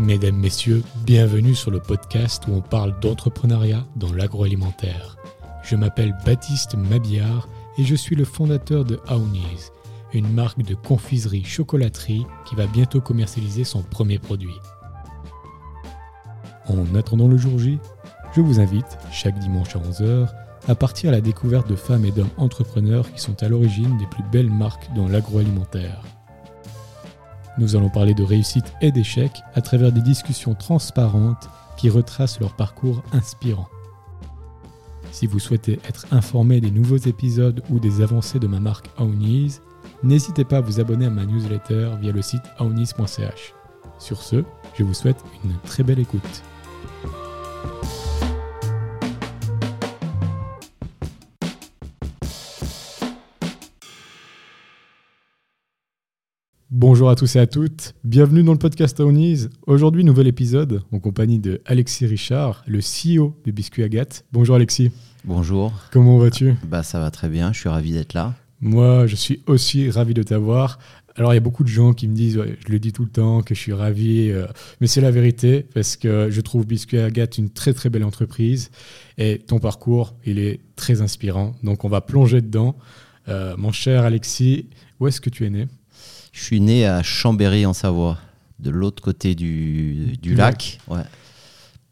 Mesdames, Messieurs, bienvenue sur le podcast où on parle d'entrepreneuriat dans l'agroalimentaire. Je m'appelle Baptiste Mabillard et je suis le fondateur de Aounis, une marque de confiserie chocolaterie qui va bientôt commercialiser son premier produit. En attendant le jour J, je vous invite, chaque dimanche à 11h, à partir à la découverte de femmes et d'hommes entrepreneurs qui sont à l'origine des plus belles marques dans l'agroalimentaire. Nous allons parler de réussite et d'échec à travers des discussions transparentes qui retracent leur parcours inspirant. Si vous souhaitez être informé des nouveaux épisodes ou des avancées de ma marque Aounis, n'hésitez pas à vous abonner à ma newsletter via le site aounis.ch. Sur ce, je vous souhaite une très belle écoute. Bonjour à tous et à toutes, bienvenue dans le podcast Aounis. Aujourd'hui, nouvel épisode en compagnie de Alexis Richard, le CEO de Biscuit Agathe. Bonjour Alexis. Bonjour. Comment vas-tu? Bah ça va très bien, je suis ravi d'être là. Moi, je suis aussi ravi de t'avoir. Alors, il y a beaucoup de gens qui me disent, ouais, je le dis tout le temps, que je suis ravi, euh, mais c'est la vérité parce que je trouve Biscuit Agathe une très très belle entreprise et ton parcours, il est très inspirant. Donc, on va plonger dedans. Euh, mon cher Alexis, où est-ce que tu es né? Je suis né à Chambéry en Savoie, de l'autre côté du, du lac. Ouais.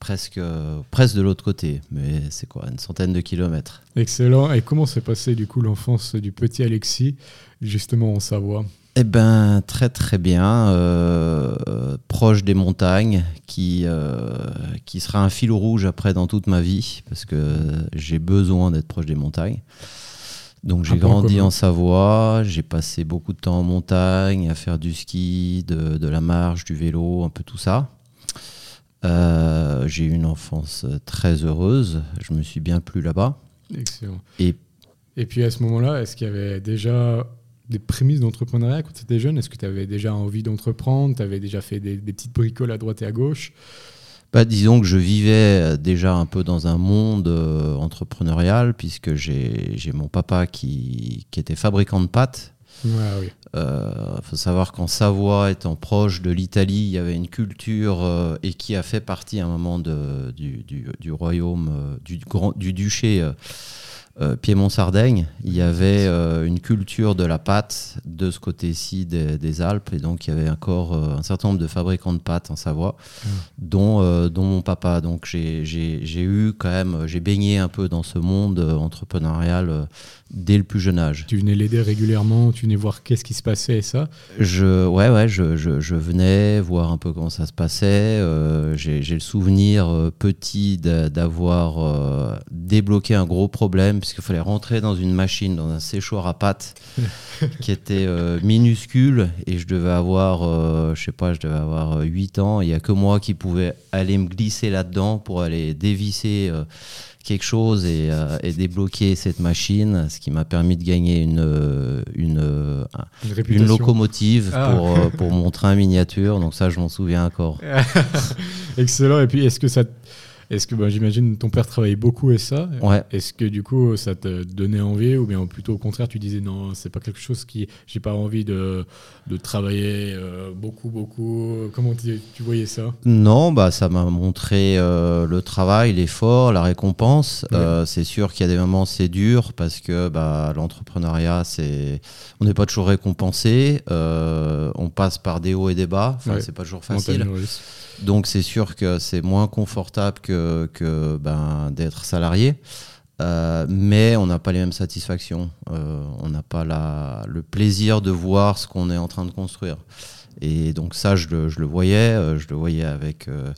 Presque, presque de l'autre côté, mais c'est quoi, une centaine de kilomètres. Excellent. Et comment s'est passé du coup l'enfance du petit Alexis, justement en Savoie? Eh ben très très bien, euh, proche des montagnes, qui, euh, qui sera un fil rouge après dans toute ma vie, parce que j'ai besoin d'être proche des montagnes. Donc j'ai point grandi en Savoie, j'ai passé beaucoup de temps en montagne, à faire du ski, de, de la marche, du vélo, un peu tout ça. Euh, j'ai eu une enfance très heureuse, je me suis bien plu là-bas. Excellent. Et Et puis à ce moment-là, est-ce qu'il y avait déjà des prémices d'entrepreneuriat quand tu étais jeune? Est-ce que tu avais déjà envie d'entreprendre? Tu avais déjà fait des, des petites bricoles à droite et à gauche? Bah, disons que je vivais déjà un peu dans un monde euh, entrepreneurial, puisque j'ai j'ai mon papa qui, qui était fabricant de pâtes. Ouais, oui. Il faut savoir qu'en Savoie, étant proche de l'Italie, il y avait une culture euh, et qui a fait partie à un moment de, du, du- du royaume, euh, du, grand, du duché euh, Piémont-Sardaigne. Il y avait euh, une culture de la pâte de ce côté-ci des, des Alpes. Et donc, il y avait encore euh, un certain nombre de fabricants de pâtes en Savoie, dont, euh, dont mon papa. Donc, j'ai eu quand même, j'ai baigné un peu dans ce monde entrepreneurial dès le plus jeune âge. Tu venais l'aider régulièrement, tu venais voir qu'est-ce qui se passait et ça? Je, ouais, ouais, je, je, je venais voir un peu comment ça se passait. Euh, J'ai le souvenir euh, petit d'a- d'avoir euh, débloqué un gros problème puisqu'il fallait rentrer dans une machine, dans un séchoir à pâtes qui était minuscule et je devais avoir, je sais pas, je devais avoir euh, 8 ans. Il n'y a que moi qui pouvais aller me glisser là-dedans pour aller dévisser quelque chose et, euh, et débloquer cette machine, ce qui m'a permis de gagner une, euh, une, euh, Une une locomotive Ah. pour, pour mon train miniature, donc ça je m'en souviens encore. Excellent. Et puis, est-ce que ça. Est-ce que, bah, j'imagine, ton père travaillait beaucoup et ça Ouais. Est-ce que du coup, ça te donnait envie ou bien plutôt au contraire, tu disais non, c'est pas quelque chose qui. J'ai pas envie de, de travailler euh, beaucoup, beaucoup. Comment tu, tu voyais ça? Non, bah ça m'a montré euh, le travail, l'effort, la récompense. Ouais. Euh, c'est sûr qu'il y a des moments c'est dur parce que bah, l'entrepreneuriat c'est on n'est pas toujours récompensé, on passe par des hauts et des bas, enfin Ouais. c'est pas toujours facile. Montagne. Donc c'est sûr que c'est moins confortable que, que ben, d'être salarié. Euh, mais on n'a pas les mêmes satisfactions. Euh, on n'a pas la, le plaisir de voir ce qu'on est en train de construire. Et donc ça, je le, je le voyais. euh, je le voyais avec, euh,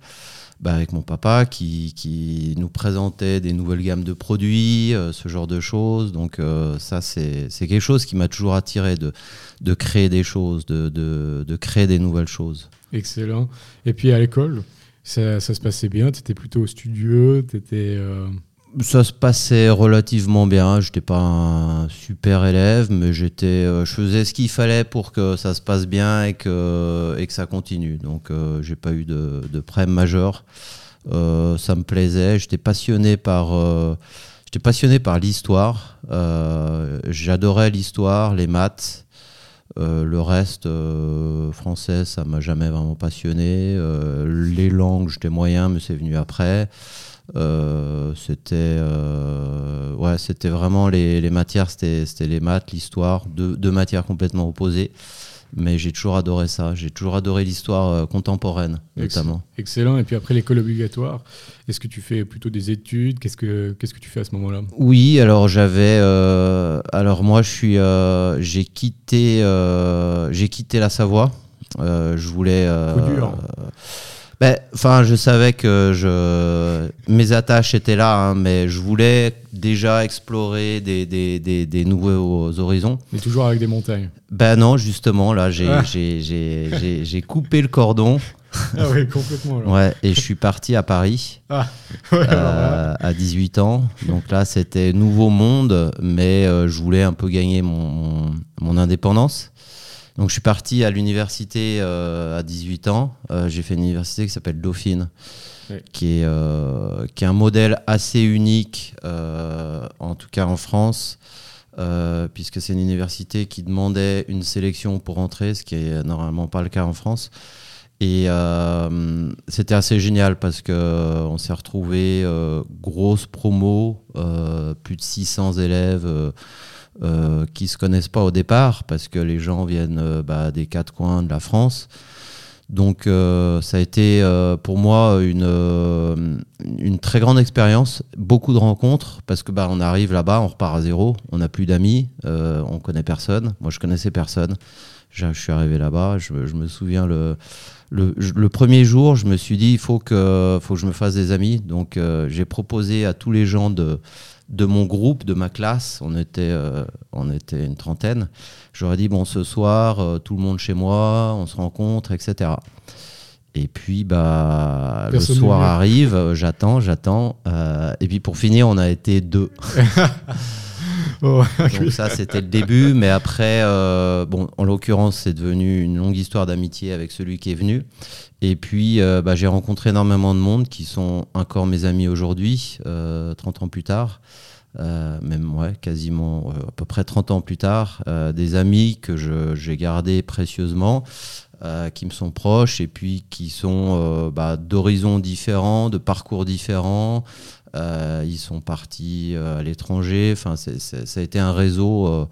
bah, avec mon papa qui, qui nous présentait des nouvelles gammes de produits, ce genre de choses. Donc ça, c'est quelque chose qui m'a toujours attiré de, de créer des choses, de, de, de créer des nouvelles choses. Excellent. Et puis à l'école, ça, se passait bien? Tu étais plutôt studieux? Tu étais. Ça se passait relativement bien. J'étais pas un super élève, mais euh, je faisais ce qu'il fallait pour que ça se passe bien et que, et que ça continue. Donc, euh, j'ai pas eu de, de problème majeur. Euh, ça me plaisait. J'étais passionné par, euh, j'étais passionné par l'histoire. Euh, J'adorais l'histoire, les maths. Le reste, français, ça m'a jamais vraiment passionné. les langues, j'étais moyen, mais c'est venu après. c'était ouais, c'était vraiment les, les matières, c'était les maths, l'histoire, deux, deux, matières complètement opposées mais j'ai toujours adoré ça. J'ai toujours adoré l'histoire euh, contemporaine, notamment. Excellent. Et puis après l'école obligatoire, est-ce que tu fais plutôt des études? Qu'est-ce que qu'est-ce que tu fais à ce moment-là? Oui, alors j'avais, euh, alors moi je suis, euh, j'ai quitté, j'ai quitté la Savoie. je voulais. dur. Ben, enfin, je savais que je, mes attaches étaient là, hein, mais je voulais déjà explorer des, des, des, des, nouveaux horizons. Mais toujours avec des montagnes. Ben non, justement, là, j'ai ah. j'ai coupé le cordon. Ah oui, complètement. Ouais, et je suis parti à Paris ah. euh, à 18 ans. Donc là, c'était nouveau monde, mais euh, je voulais un peu gagner mon, mon indépendance. Donc je suis parti à l'université euh, à 18 ans. Euh, j'ai fait une université qui s'appelle Dauphine, qui, est, euh, qui est un modèle assez unique, en tout cas en France, puisque c'est une université qui demandait une sélection pour entrer, ce qui est normalement pas le cas en France. Et c'était assez génial parce que on s'est retrouvé grosse promo, plus de 600 élèves euh, qui se connaissent pas au départ parce que les gens viennent euh, bah, des quatre coins de la France. Donc euh, ça a été pour moi une, une très grande expérience, beaucoup de rencontres parce que bah, on arrive là-bas, on repart à zéro, on n'a plus d'amis, on connaît personne. Moi je connaissais personne. Je, suis arrivé là-bas, je, me souviens le, le, le, premier jour, je me suis dit il faut que, faut que je me fasse des amis. Donc j'ai proposé à tous les gens de de mon groupe, de ma classe, on était, euh, on était une trentaine, j'aurais dit, bon, ce soir, euh, tout le monde chez moi, on se rencontre, etc. Et puis, bah, le soir arrive, euh, j'attends, j'attends. et puis, pour finir, on a été deux. Oh, Donc ça, c'était le début. Mais après, bon, en l'occurrence, c'est devenu une longue histoire d'amitié avec celui qui est venu. Et puis, bah, j'ai rencontré énormément de monde qui sont encore mes amis aujourd'hui, 30 ans plus tard. Euh, même ouais, quasiment euh, à peu près 30 ans plus tard, euh, des amis que j'ai gardés précieusement, qui me sont proches et puis qui sont bah, d'horizons différents, de parcours différents. ils sont partis à l'étranger. Enfin, ça a été un réseau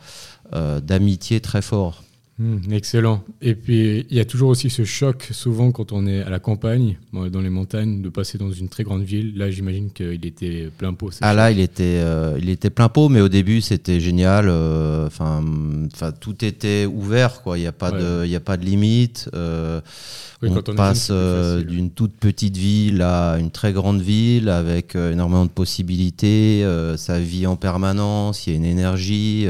d'amitié très fort. Hmm, excellent. Et puis, il y a toujours aussi ce choc, souvent quand on est à la campagne, dans les montagnes, de passer dans une très grande ville. Là, j'imagine qu'il était plein pot. Ah là, il était, euh, il était plein pot, mais au début, c'était génial. Euh, enfin, tout était ouvert, quoi. Il n'y a pas de, il a pas de limite. Euh, on, passe d'une toute petite ville à une très grande ville avec énormément de possibilités. ça vit en permanence. Il y a une énergie.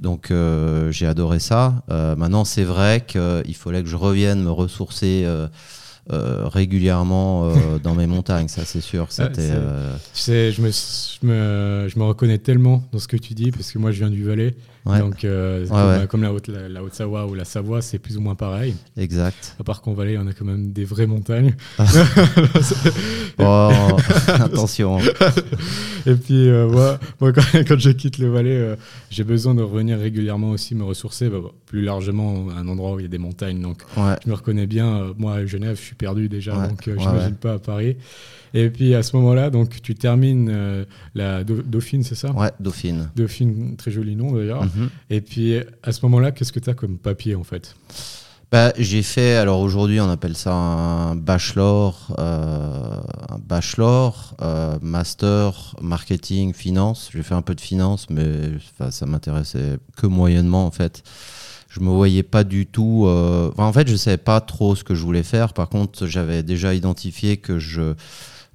Donc euh, j'ai adoré ça. Euh, maintenant, c'est vrai qu'il fallait que je revienne me ressourcer euh, régulièrement dans mes montagnes, ça c'est sûr. C'était, tu sais, je me, je, me, je me reconnais tellement dans ce que tu dis, parce que moi je viens du Valais. Donc, euh, comme, la Haute-Savoie ou la Savoie, c'est plus ou moins pareil. Exact. À part qu'en Valais, on a quand même des vraies montagnes. Ah. oh, attention. Et puis, euh, moi, moi, quand, je quitte le Valais, euh, j'ai besoin de revenir régulièrement aussi me ressourcer, bah, plus largement à un endroit où il y a des montagnes. Donc, je me reconnais bien. moi, à Genève, je suis perdu déjà, donc je n'imagine pas à Paris. Et puis à ce moment-là, donc tu termines euh, la Dauphine, c'est ça? Ouais, Dauphine. Dauphine, très joli nom d'ailleurs. Mhm. Et puis à ce moment-là, qu'est-ce que tu as comme papier en fait? Bah, j'ai fait, alors aujourd'hui on appelle ça un bachelor, euh, bachelor, euh, master, marketing, finance. J'ai fait un peu de finance, mais ça m'intéressait que moyennement en fait. Je me voyais pas du tout. en fait, je savais pas trop ce que je voulais faire. Par contre, j'avais déjà identifié que je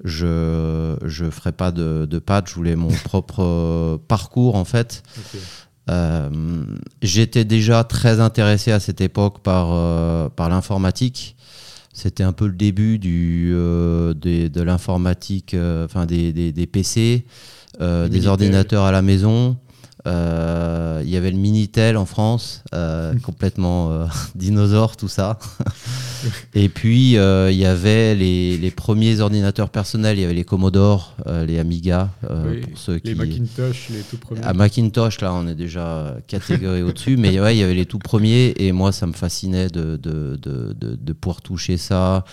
je je ferai pas de, de je voulais mon propre euh, parcours en fait. Euh, j'étais déjà très intéressé à cette époque par, euh, par l'informatique. C'était un peu le début du, de l'informatique, enfin des, des, des, PC, des ordinateurs à la maison. Euh, il y avait le Minitel en France, euh, complètement euh, dinosaure, tout ça. Et puis, il y avait les, les, premiers ordinateurs personnels. Il y avait les Commodore, les Amiga. pour ceux qui... Les Macintosh, les tout premiers. À Macintosh, là, on est déjà catégorie au-dessus. Mais ouais, il y avait les tout premiers. Et moi, ça me fascinait de, de, de, de pouvoir toucher ça.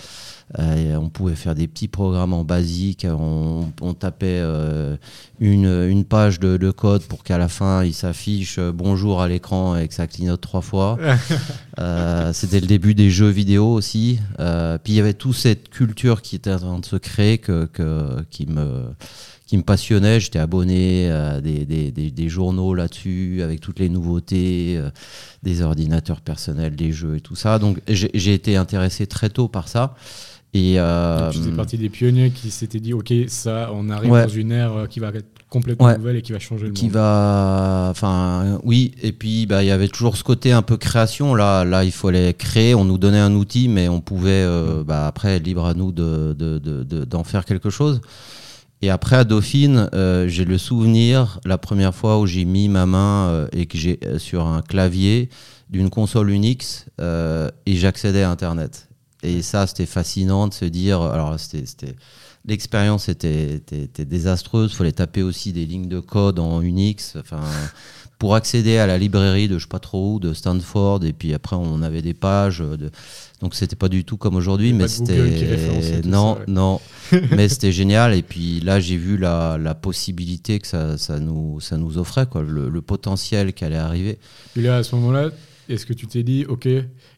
Euh, on pouvait faire des petits programmes en basique. On, tapait euh, une, une, page de, code pour qu'à la fin il s'affiche euh, bonjour à l'écran et que ça clignote trois fois. C'était le début des jeux vidéo aussi. puis il y avait toute cette culture qui était en train de se créer que, qui me qui me passionnait. J'étais abonné à des, des, des, journaux là-dessus, avec toutes les nouveautés, des ordinateurs personnels, des jeux et tout ça. Donc j'ai été intéressé très tôt par ça. Et euh, tu fais partie des pionniers qui s'étaient dit ok ça on arrive dans une ère euh, qui va être complètement nouvelle et qui va changer le qui va enfin oui et puis bah il y avait toujours ce côté un peu création. Là là il fallait créer. On nous donnait un outil mais on pouvait euh, bah, après libre à nous de d'en de, de, faire quelque chose. Et après à Dauphine euh, j'ai le souvenir la première fois où j'ai mis ma main et que j'ai sur un clavier d'une console Unix et j'accédais à internet et ça, c'était fascinant de se dire. Alors, c'était. L'expérience était, était, désastreuse. Il fallait taper aussi des lignes de code en Unix. Enfin, pour accéder à la librairie de je sais pas trop où, de Stanford. Et puis après, on avait des pages. De... Donc, c'était pas du tout comme aujourd'hui. Mais c'était. Non, non. mais c'était génial. Et puis là, j'ai vu la, la, possibilité que ça, ça, nous, ça nous offrait, quoi, le, le potentiel qui allait arriver. Et là, à ce moment-là, est-ce que tu t'es dit, OK,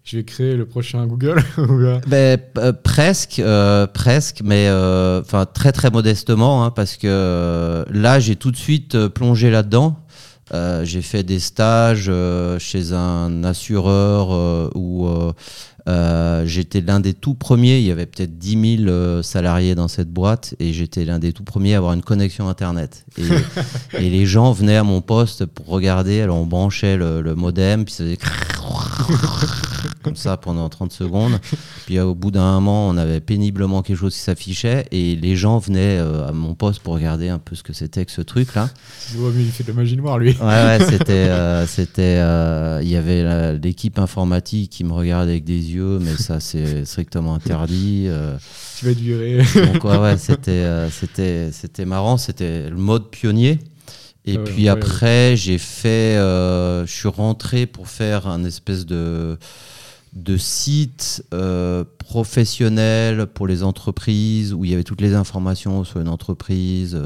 je vais créer le prochain Google ben, euh, Presque, euh, presque, mais euh, enfin très très modestement, hein, parce que là, j'ai tout de suite plongé là-dedans. j'ai fait des stages chez un assureur où euh, j'étais l'un des tout premiers, il y avait peut-être 10 000 euh, salariés dans cette boîte, et j'étais l'un des tout premiers à avoir une connexion Internet. Et, et, les gens venaient à mon poste pour regarder, alors on branchait le, le modem, puis ça faisait comme ça pendant 30 secondes. Puis au bout d'un moment, on avait péniblement quelque chose qui s'affichait, et les gens venaient euh, à mon poste pour regarder un peu ce que c'était que ce truc-là. il fait de la magie noire, lui. Ouais, ouais, c'était, il y avait l'équipe informatique qui me regardait avec des mais ça c'est strictement interdit. Euh. Tu vas durer. Donc ouais, c'était, euh, c'était, c'était marrant, c'était le mode pionnier. Et ah puis après, j'ai fait, euh, je suis rentré pour faire un espèce de de site professionnel pour les entreprises où il y avait toutes les informations sur une entreprise.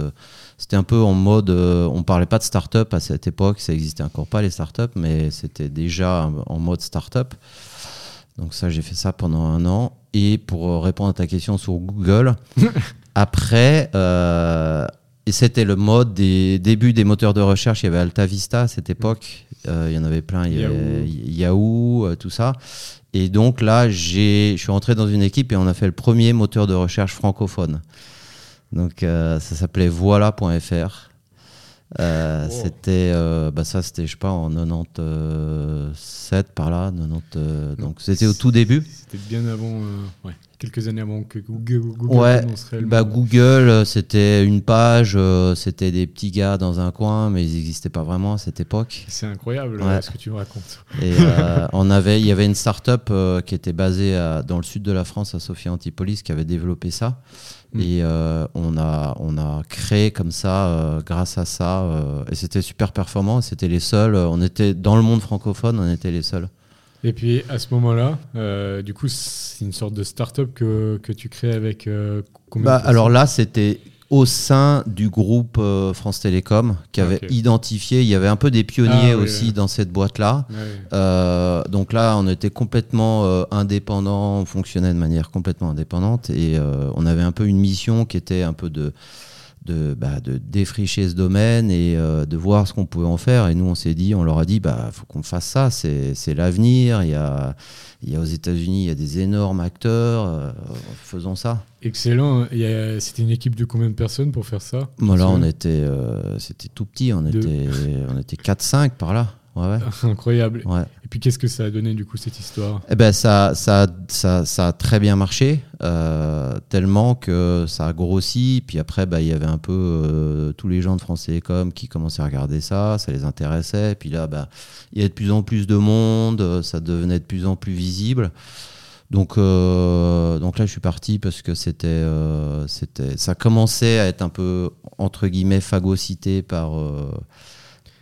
c'était un peu en mode, on parlait pas de start-up à cette époque, ça n'existait encore pas les start-up, mais c'était déjà en mode start-up. Donc ça, j'ai fait ça pendant un an. Et pour euh, répondre à ta question sur Google, après, euh, c'était le mode des débuts des moteurs de recherche. Il y avait Alta Vista à cette époque. Euh, il y en avait plein. Il y avait Yahoo, tout ça. Et donc là, je suis entré dans une équipe et on a fait le premier moteur de recherche francophone. Donc ça s'appelait voilà.fr. Euh, c'était euh, bah ça c'était je sais pas en 97 par là 90 euh, donc c'était au tout début. C'était bien avant ouais, quelques années avant que Google, ouais, bah Google c'était une page c'était des petits gars dans un coin mais ils n'existaient pas vraiment à cette époque. C'est incroyable ce que tu me racontes. Et on avait il y avait une start-up qui était basée dans le sud de la France à Sophia Antipolis qui avait développé ça Mm. Et euh, on, a, on a créé comme ça, euh, grâce à ça, euh, et c'était super performant. C'était les seuls. On était dans le monde francophone, on était les seuls. Et puis à ce moment-là, du coup, c'est une sorte de start-up que, que tu crées avec combien bah, Alors là, c'était au sein du groupe euh, France Télécom qui avait identifié, il y avait un peu des pionniers ah aussi dans cette boîte-là. Euh, donc là, on était complètement euh, indépendant, on fonctionnait de manière complètement indépendante et on avait un peu une mission qui était un peu de de, bah, de défricher ce domaine et de voir ce qu'on pouvait en faire. Et nous, on s'est dit, on leur a dit, bah, faut qu'on fasse ça, c'est l'avenir. Il y a, il y a aux États-Unis, il y a des énormes acteurs. Euh, faisons ça. Excellent. C'était une équipe de combien de personnes pour faire ça? Voilà, on était, euh, c'était tout petit. On était, on était 4-5 par là. Ouais. Incroyable. ouais. Et puis qu'est-ce que ça a donné du coup cette histoire? Eh ben ça, ça, ça, ça a très bien marché, euh, tellement que ça a grossi. Puis après, bah, il y avait un peu euh, tous les gens de France Télécom qui commençaient à regarder ça, ça les intéressait. Puis là, bah, il y avait de plus en plus de monde, euh, ça devenait de plus en plus visible. Donc, euh, donc là, je suis parti parce que c'était, euh, c'était, ça commençait à être un peu entre guillemets phagocyté par, euh,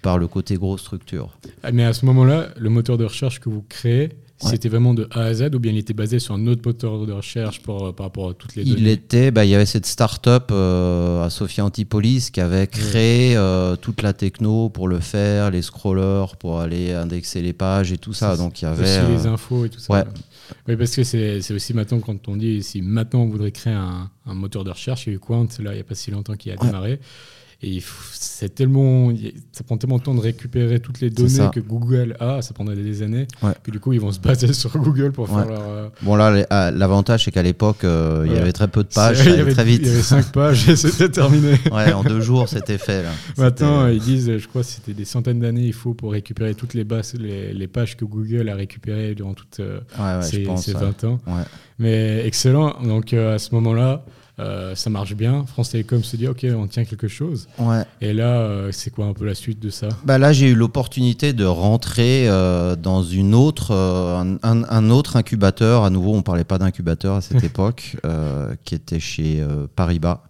par le côté grosse structure. Ah, Mais à ce moment-là, le moteur de recherche que vous créez, Ouais. c'était vraiment de A à Z ou bien il était basé sur un autre moteur de recherche pour, euh, par rapport à toutes les Il données était, bah, il y avait cette start-up euh, à Sophia Antipolis qui avait créé euh, toute la techno pour le faire, les scrollers pour aller indexer les pages et tout ça. Donc il y Aussi avait. les infos et tout ça. ouais. Oui, parce que c'est c'est aussi maintenant quand on dit si maintenant on voudrait créer un, un moteur de recherche, il y a eu Quant là il n'y a pas si longtemps qui a Ouais. démarré. Et c'est tellement, ça prend tellement de temps de récupérer toutes les données que Google a, ça prendrait des années. Ouais. Puis du coup, ils vont se baser sur Google pour Ouais. faire leur. euh, Bon là, ah, l'avantage c'est qu'à l'époque euh, il y avait très peu de pages, ça il y allait avait- très vite. Il y avait 5 pages et c'était terminé. Ouais, en deux jours c'était fait. Là. Maintenant, C'était- ils disent, je crois, que c'était des centaines d'années, il faut pour récupérer toutes les, bases, les, les pages que Google a récupérées durant toutes euh, ces, pense. ces ouais. 20 ans. Mais excellent. Donc euh, à ce moment-là, euh, ça marche bien. France Télécom se dit, OK, on tient quelque chose. Ouais. Et là, euh, c'est quoi un peu la suite de ça? Bah là, j'ai eu l'opportunité de rentrer euh, dans une autre, un, autre incubateur. À nouveau, on parlait pas d'incubateur à cette époque, qui était chez Paribas.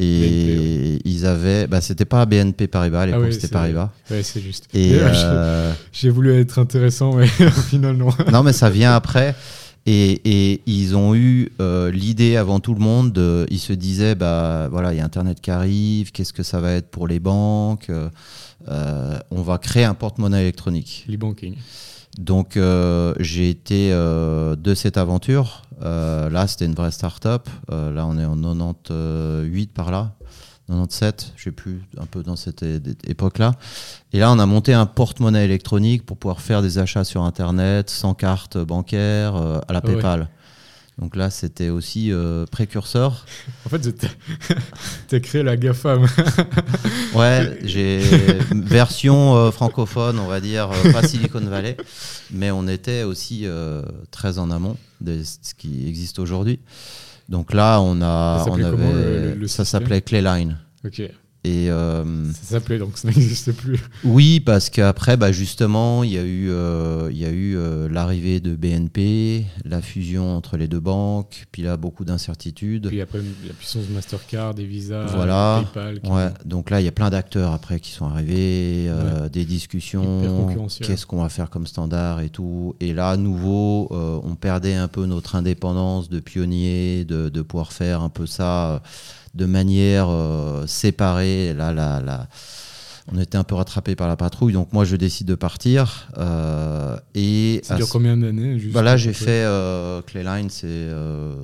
Et ils avaient, bah, c'était pas BNP Paribas à l'époque, Ah oui, c'était Paribas. Ouais, c'est juste. Et J'ai voulu être intéressant, mais au final, non. non, mais ça vient après. Et, et ils ont eu euh, l'idée avant tout le monde. de- ils se disaient, bah voilà, il y a Internet qui arrive. Qu'est-ce que ça va être pour les banques Euh, euh, On va créer un porte-monnaie électronique. L'e-banking. Donc euh, j'ai été de cette aventure. Là, c'était une vraie start-up. Là, on est en 98 par là. 97, je sais plus, un peu dans cette époque-là. Et là, on a monté un porte-monnaie électronique pour pouvoir faire des achats sur Internet, sans carte bancaire, euh, à la Ah ouais. PayPal. Donc là, c'était aussi euh, précurseur. En fait, t'as- créé la GAFAM. Ouais, j'ai version euh, francophone, on va dire, pas Silicon Valley, mais on était aussi très en amont de ce qui existe aujourd'hui. Donc là, on a, Ça on s'appelait avait, comment, le- le- le ça système? s'appelait Clayline. Ok. Et euh, Ça s'appelait, donc ça n'existe plus. oui, parce qu'après, bah, justement, il y a eu, euh, il y a eu euh, l'arrivée de BNP, la fusion entre les deux banques, puis là, beaucoup d'incertitudes. Puis après, la puissance de Mastercard, des Visa, Voilà. PayPal. qui- Ouais, donc là, il y a plein d'acteurs après qui sont arrivés, euh, des discussions, qu'est-ce qu'on va faire comme standard et tout. Et là, à nouveau, on perdait un peu notre indépendance de pionnier, de, de pouvoir faire un peu ça de manière euh, séparée. Là, là, là, on était un peu rattrapé par la patrouille, donc moi, je décide de partir. euh, et Ça dure combien d'années bah là, j'ai fait euh, Clayline, c'est, euh,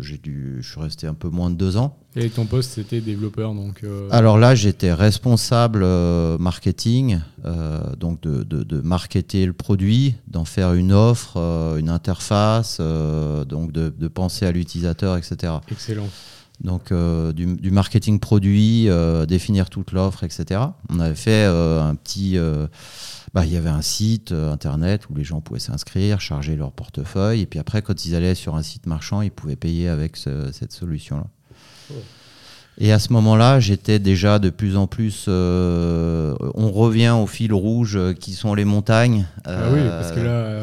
j'ai dû, je suis resté un peu moins de deux ans. Et ton poste, c'était développeur, donc. Alors là, j'étais responsable marketing, donc de, de, de marketer le produit, d'en faire une offre, une interface, donc de, de penser à l'utilisateur, etc. Excellent. Donc euh, du, du marketing produit, euh, définir toute l'offre, etc. On avait fait euh, un petit... bah, il y avait un site internet où les gens pouvaient s'inscrire, charger leur portefeuille, et puis après, quand ils allaient sur un site marchand, ils pouvaient payer avec ce- cette solution-là. Oh. Et à ce moment-là, j'étais déjà de plus en plus. on revient au fil rouge qui sont les montagnes. Ah oui, parce que là,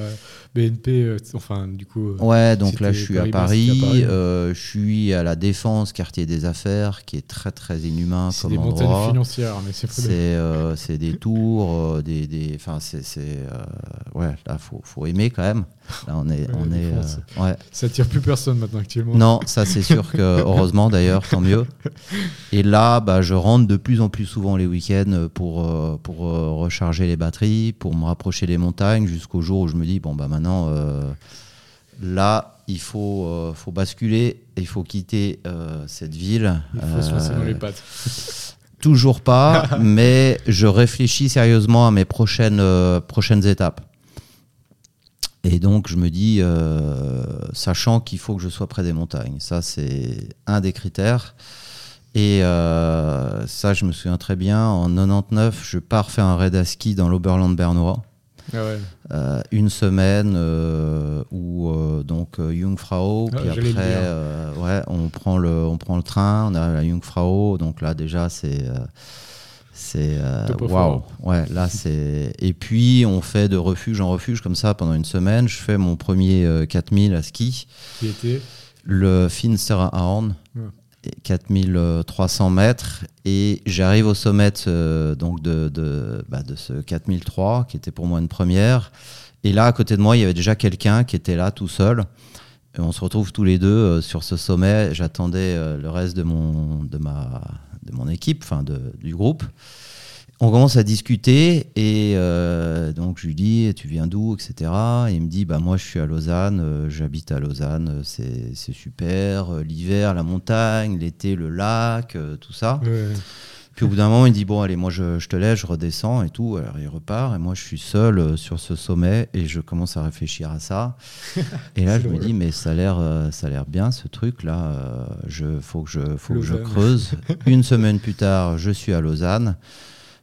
BNP, euh, enfin, du coup. euh, Ouais, donc là je suis à Paris, c'était à Paris. euh, je suis à la Défense, quartier des affaires, qui est très très inhumain c'est comme des montagnes financières, mais c'est C'est euh, c'est des tours, des, des, enfin c'est c'est, ouais là faut faut aimer quand même. Là on est on euh, ouais. Ça tire plus personne maintenant actuellement. Non, ça c'est sûr que heureusement d'ailleurs, tant mieux. Et là, bah, je rentre de plus en plus souvent les week-ends pour, euh, pour euh, recharger les batteries, pour me rapprocher des montagnes, jusqu'au jour où je me dis, bon, bah maintenant, là, il faut, faut basculer, il faut quitter cette ville. Il faut se lancer dans les pattes. Toujours pas, mais je réfléchis sérieusement à mes prochaines, prochaines étapes. Et donc, je me dis, euh, sachant qu'il faut que je sois près des montagnes, ça c'est un des critères. Et ça, je me souviens très bien. En 99, je pars faire un raid à ski dans l'Oberland bernois. Ah une semaine où donc Jungfrau, ah, puis après ouais, on prend le on prend le train, on arrive à Jungfrau, donc là déjà c'est c'est euh, waouh. Ouais, là c'est et puis on fait de refuge en refuge comme ça pendant une semaine. Je fais mon premier 4000 euh, à ski. Qui était le Finster à Horn. 4300 mètres et j'arrive au sommet euh, donc de, de, bah, de, ce 4003 qui était pour moi une première et là à côté de moi il y avait déjà quelqu'un qui était là tout seul et on se retrouve tous les deux sur ce sommet j'attendais le reste de mon de ma de mon équipe, enfin du groupe. On commence à discuter et euh, donc je lui dis tu viens d'où? etc. Et il me dit bah moi je suis à Lausanne, euh, j'habite à Lausanne, c'est super, euh, l'hiver la montagne, l'été le lac, tout ça. Puis au bout d'un moment, il dit Bon, allez, moi je, te laisse, je redescends et tout. Alors il repart, et moi je suis seul euh, sur ce sommet et je commence à réfléchir à ça. et là, je me dis Mais ça a l'air euh, ça a l'air bien ce truc-là. Euh, je faut que je, faut que je creuse. Une semaine plus tard, je suis à Lausanne.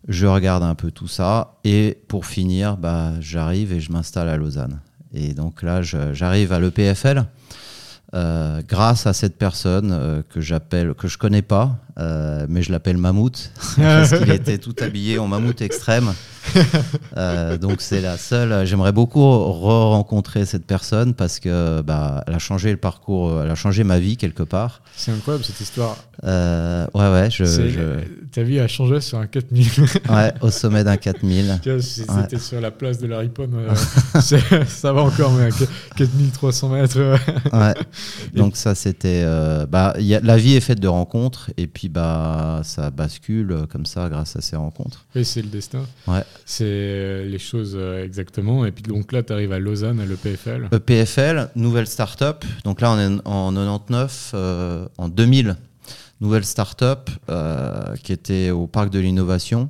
Je regarde un peu tout ça. Et pour finir, bah, j'arrive et je m'installe à Lausanne. Et donc là, j'arrive à l'EPFL. Euh, grâce à cette personne euh, que j'appelle, que je connais pas, euh, mais je l'appelle Mammouth, parce qu'il était tout habillé en mammouth extrême. donc c'est la seule. J'aimerais beaucoup re-rencontrer cette personne parce que bah, elle a changé le parcours, elle a changé ma vie quelque part. C'est incroyable cette histoire. ouais ouais. Je, je... Ta vie a changé sur un 4000. ouais, au sommet d'un 4000. C'était sur la place de la Riponne, ça va encore, mais 4300 mètres. ouais. Donc ça, c'était... Euh, bah, la vie est faite de rencontres, et puis bah, ça bascule comme ça grâce à ces rencontres. Et c'est le destin. Ouais. C'est euh, les choses euh, exactement. Et puis donc là, tu arrives à Lausanne, à l'EPFL. EPFL, nouvelle start-up. Donc là, on est en 99, en 2000, nouvelle start-up qui était au Parc de l'Innovation.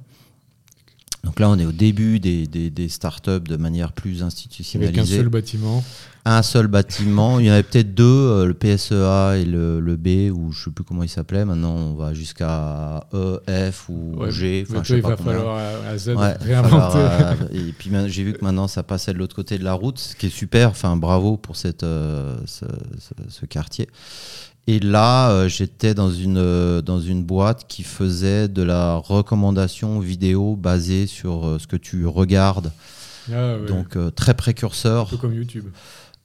Donc là, on est au début des, des, des startups de manière plus institutionnalisée. Avec un seul bâtiment un seul bâtiment. Il y en avait peut-être deux, euh, le PSEA et le, le, B, ou je sais plus comment il s'appelait. Maintenant, on va jusqu'à E, F ou G. Enfin, je sais il va falloir à Z réinventer. Euh, et puis j'ai vu que maintenant, ça passait de l'autre côté de la route, ce qui est super. Enfin, bravo pour cette, euh, ce, ce, quartier. Et là, j'étais dans une, dans une boîte qui faisait de la recommandation vidéo basée sur ce que tu regardes. Ah, Donc, très précurseur. Un peu comme YouTube.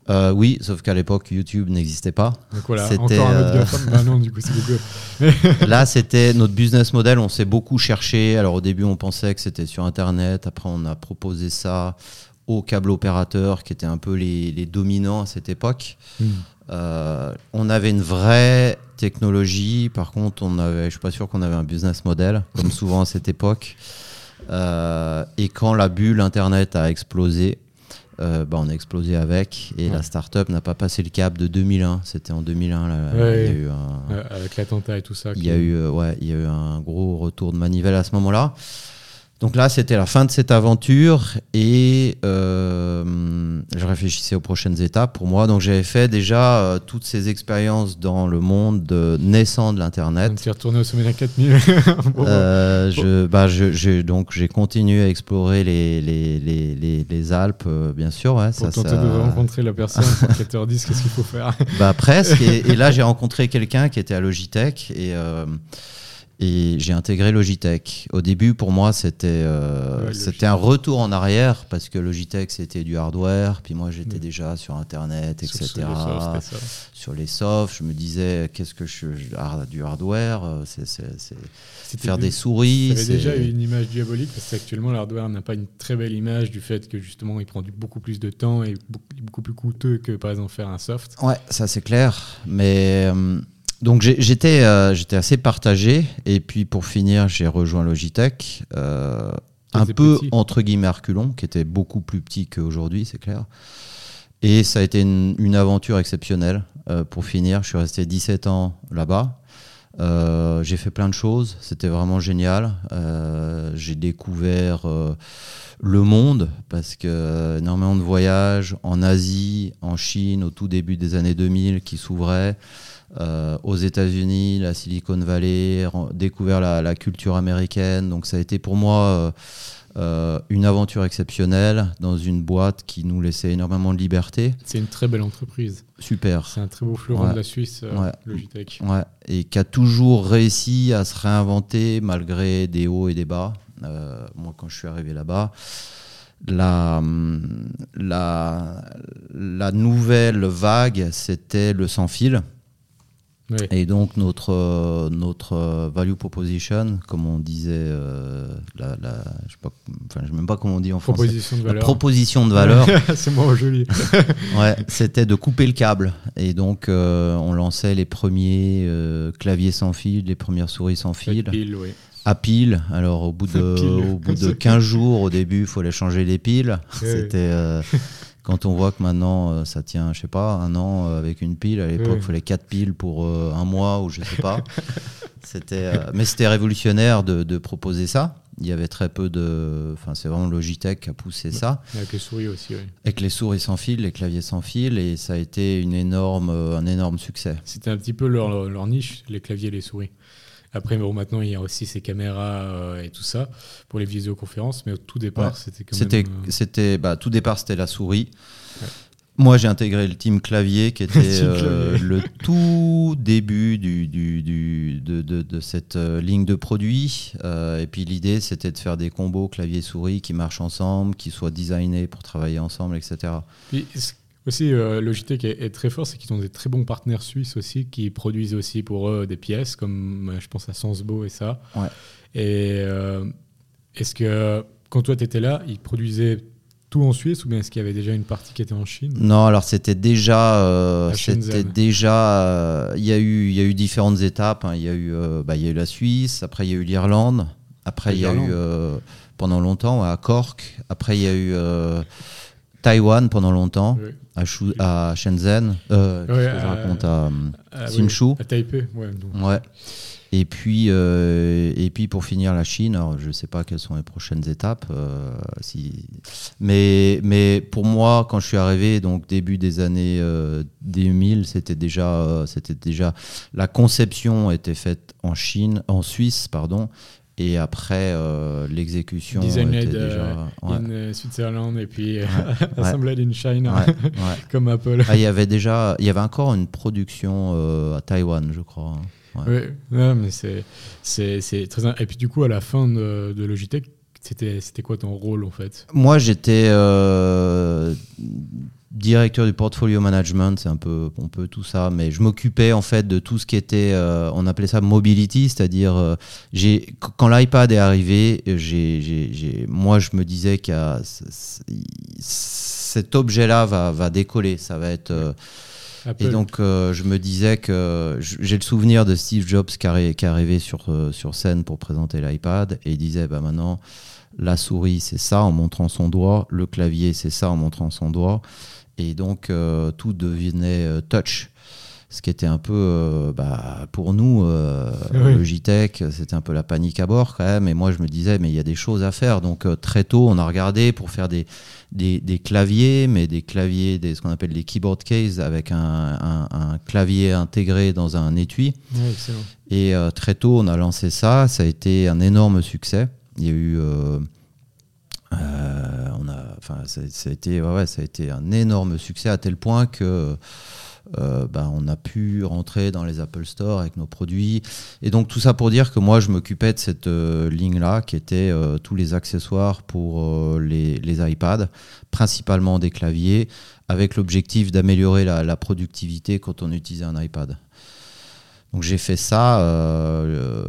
Euh, oui, sauf qu'à l'époque, YouTube n'existait pas. Donc voilà, encore un autre bah non, du coup, c'est. Là, c'était notre business model. On s'est beaucoup cherché. Alors, au début, on pensait que c'était sur Internet. Après, on a proposé ça aux câbles opérateurs, qui étaient un peu les, dominants à cette époque. Hmm. Euh, on avait une vraie technologie. Par contre, on avait, je suis pas sûr qu'on avait un business model, comme souvent à cette époque. et quand la bulle Internet a explosé, euh, bah, on a explosé avec et la startup n'a pas passé le cap de 2001. C'était en 2001. avec l'attentat et tout ça. Il y, a eu, euh, ouais, il y a eu un gros retour de manivelle à ce moment-là. Donc là, c'était la fin de cette aventure et euh, je réfléchissais aux prochaines étapes pour moi. Donc j'avais fait déjà euh, toutes ces expériences dans le monde naissant de l'Internet. Tu es retourné au sommet d'un 4000 euh, je, bah, je, Donc j'ai continué à explorer les, les, les, les, Alpes, bien sûr. Ouais, pour tenter de rencontrer la personne pour qu'elle te qu'est-ce qu'il faut faire. bah, presque. et, et là, j'ai rencontré quelqu'un qui était à Logitech et et j'ai intégré Logitech. Au début, pour moi, c'était euh, c'était un retour en arrière parce que Logitech, c'était du hardware. Puis moi, j'étais déjà sur Internet, etc. Sur, les softs, je me disais, qu'est-ce que je du hardware euh, C'est faire des souris. avait déjà une image diabolique parce qu'actuellement, l'hardware n'a pas une très belle image du fait que justement, il prend beaucoup plus de temps et beaucoup plus coûteux que par exemple faire un soft. Ouais, ça c'est clair. Mais. Euh, donc j'étais euh, j'étais assez partagé. Et puis pour finir j'ai rejoint Logitech euh, un peu entre guillemets Arculon qui était beaucoup plus petit qu'aujourd'hui c'est clair. Et ça a été une, aventure exceptionnelle. Euh, pour finir je suis resté 17 ans là-bas. J'ai fait plein de choses. C'était vraiment génial. J'ai découvert le monde parce que énormément de voyages en Asie en Chine au tout début des années 2000 qui s'ouvraient euh, aux États-Unis, la Silicon Valley, découvert la, la culture américaine. Donc ça a été pour moi euh, euh, une aventure exceptionnelle dans une boîte qui nous laissait énormément de liberté. C'est une très belle entreprise. Super. C'est un très beau fleuron Ouais. de la Suisse, euh, Ouais. Logitech. Ouais, et qui a toujours réussi à se réinventer malgré des hauts et des bas. Moi, quand je suis arrivé là-bas, la, hum, la, la nouvelle vague, c'était le sans fil. Et donc, notre, euh, notre euh, value proposition, comme on disait, euh, la, la- je sais pas, enfin, je sais même pas comment on dit en français. Proposition La valeur. proposition de valeur, c'est moi joli. Ouais, c'était de couper le câble. Et donc, euh, on lançait les premiers euh, claviers sans fil, les premières souris sans fil, Pile, oui. à pile. Alors, au bout de, au bout de 15 jours, au début, il fallait changer les piles. C'était. euh, quand on voit que maintenant euh, ça tient, je sais pas, un an euh, avec une pile, à l'époque il fallait quatre piles pour euh, un mois ou je sais pas. c'était, euh, mais c'était révolutionnaire de, de proposer ça. Il y avait très peu de, enfin c'est vraiment Logitech qui a poussé ça Avec les souris aussi, oui. avec les souris sans fil, les claviers sans fil, et ça a été une énorme, euh, un énorme succès. C'était un petit peu leur, leur niche, les claviers et les souris. Après, bon, maintenant, il y a aussi ces caméras euh, et tout ça pour les visioconférences, mais au tout départ, Ouais. c'était quand C'était, même. euh, c'était, bah, tout départ c'était la souris. Ouais. Moi j'ai intégré le team clavier qui était euh, le tout début du, du, du- de, de- de cette euh, ligne de produits. Euh, et puis l'idée c'était de faire des combos clavier-souris qui marchent ensemble, qui soient designés pour travailler ensemble, etc. Puis, aussi, euh, Logitech est, est très fort, c'est qu'ils ont des très bons partenaires suisses aussi qui produisent aussi pour eux des pièces, comme euh, je pense à Sensbo et ça. Ouais. Et euh, est-ce que quand toi tu étais là, ils produisaient tout en Suisse ou bien est-ce qu'il y avait déjà une partie qui était en Chine? Non, alors c'était déjà, euh, c'était déjà, il y a eu, il y a eu différentes étapes. hein. Il y a eu, bah, il y a eu la Suisse, après il y a eu l'Irlande, après il y a eu pendant longtemps à Cork, après il y a eu Taïwan pendant longtemps, Oui. à, Shu- à Shenzhen, euh, Ouais, qu'est-ce que je à- raconte à, Hsinchu. oui, À Taipei, ouais. donc. ouais. Et puis, euh, et puis pour finir la Chine, alors je ne sais pas quelles sont les prochaines étapes. euh, si... mais, mais pour moi, quand je suis arrivé, donc début des années euh, 2000, c'était déjà, euh, c'était déjà la conception était faite en Chine, en Suisse, pardon. Et après, euh, l'exécution était Designed déjà. euh, ouais, in euh, Switzerland et puis ouais, assembled in China, comme Apple. Ah, il y avait déjà, il y avait encore une production euh, à Taïwan, je crois. Ouais. Oui, non, mais c'est, c'est, c'est très. Et puis du coup, à la fin de, de Logitech, c'était, c'était quoi ton rôle en fait? Moi, j'étais directeur du portfolio management, c'est un peu, un peu tout ça, mais je m'occupais en fait de tout ce qui était, euh, on appelait ça mobility, c'est-à-dire, euh, j'ai, qu- quand l'iPad est arrivé, j'ai, j'ai- j'ai- moi, je me disais que cet objet-là va, va décoller, ça va être. euh, Apple. et donc, euh, je me disais que j'ai le souvenir de Steve Jobs qui, arri- qui arrivait sur, euh, sur scène pour présenter l'iPad et il disait bah maintenant, la souris c'est ça en montrant son doigt, le clavier c'est ça en montrant son doigt. Et donc, euh, tout devenait euh, touch. Ce qui était un peu, euh, bah, pour nous, euh, Oui. Logitech, c'était un peu la panique à bord quand même. Et moi, je me disais, mais il y a des choses à faire. Donc, euh, très tôt, on a regardé pour faire des, des, des claviers, mais des claviers, des, ce qu'on appelle des keyboard cases, avec un, un- un clavier intégré dans un étui. Ouais, excellent. Et euh, très tôt, on a lancé ça. Ça a été un énorme succès. Il y a eu. euh, euh, on a, enfin, ça, a été, ouais, ça a été un énorme succès à tel point que. euh, ben, on a pu rentrer dans les Apple Store avec nos produits. Et donc tout ça pour dire que moi je m'occupais de cette euh, ligne-là qui était euh, tous les accessoires pour les, les iPads, principalement des claviers, avec l'objectif d'améliorer la productivité quand on utilisait un iPad. Donc j'ai fait ça euh,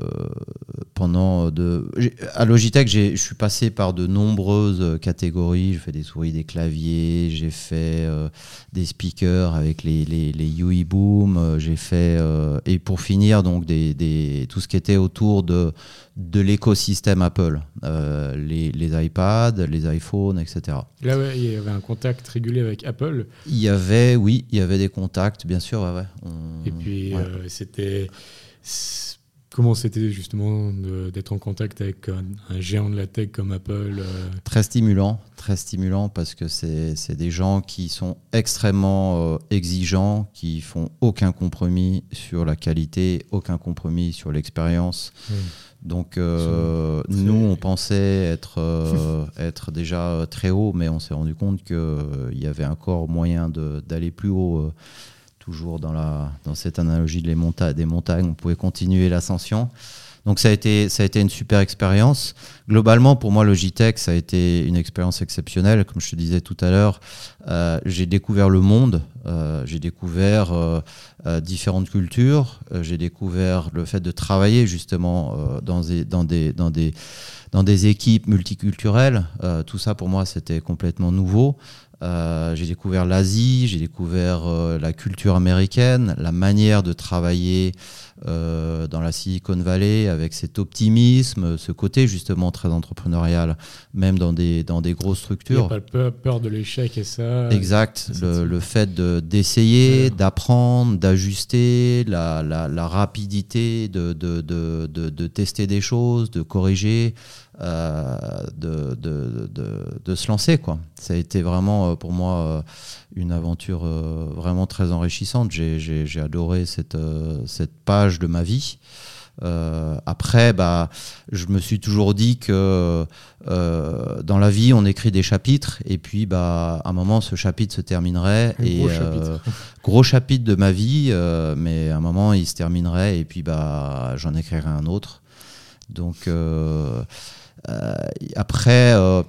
pendant de. À Logitech, je suis passé par de nombreuses catégories. J'ai fait des souris, des claviers, j'ai fait euh, des speakers avec les, les, UI Boom, euh, j'ai fait et pour finir donc des, des- tout ce qui était autour de de l'écosystème Apple, euh, les, les iPads, les iPhones, etc. Là, ouais, il y avait un contact régulier avec Apple. Il y avait, oui, il y avait des contacts, bien sûr, ouais, ouais. On- Et puis, euh, c'était. Comment c'était justement d'être en contact avec un, géant de la tech comme Apple euh? Très stimulant, très stimulant parce que c'est des gens qui sont extrêmement euh, exigeants, qui font aucun compromis sur la qualité, aucun compromis sur l'expérience. Donc euh, nous, on pensait être, être déjà très haut, mais on s'est rendu compte qu'il y avait encore moyen d'aller plus haut toujours dans, la, dans cette analogie de les monta des montagnes, on pouvait continuer l'ascension. Donc ça a été, ça a été une super expérience. Globalement, pour moi, Logitech, ça a été une expérience exceptionnelle. Comme je te disais tout à l'heure, euh, j'ai découvert le monde, euh, j'ai découvert euh, différentes cultures, j'ai découvert le fait de travailler justement dans, des, dans, des, dans, des, dans des équipes multiculturelles. tout ça, pour moi, c'était complètement nouveau. J'ai découvert l'Asie, j'ai découvert la culture américaine, la manière de travailler euh, dans la Silicon Valley avec cet optimisme, ce côté justement très entrepreneurial, même dans des, dans des grosses structures. Il n'y a pas peur de l'échec et ça. Exact, le, le, fait d'essayer, d'apprendre, d'ajuster, la, la, la, rapidité de, de, de, de, tester des choses, de corriger. Euh, de, de, de, se lancer. Quoi. Ça a été vraiment euh, pour moi euh, une aventure vraiment très enrichissante. J'ai adoré cette, cette page de ma vie. après, bah, je me suis toujours dit que dans la vie, on écrit des chapitres, et puis bah, à un moment, ce chapitre se terminerait. Un et, gros, chapitre. gros chapitre de ma vie, mais à un moment, il se terminerait, et puis bah, j'en écrirai un autre. Donc, euh, après, euh,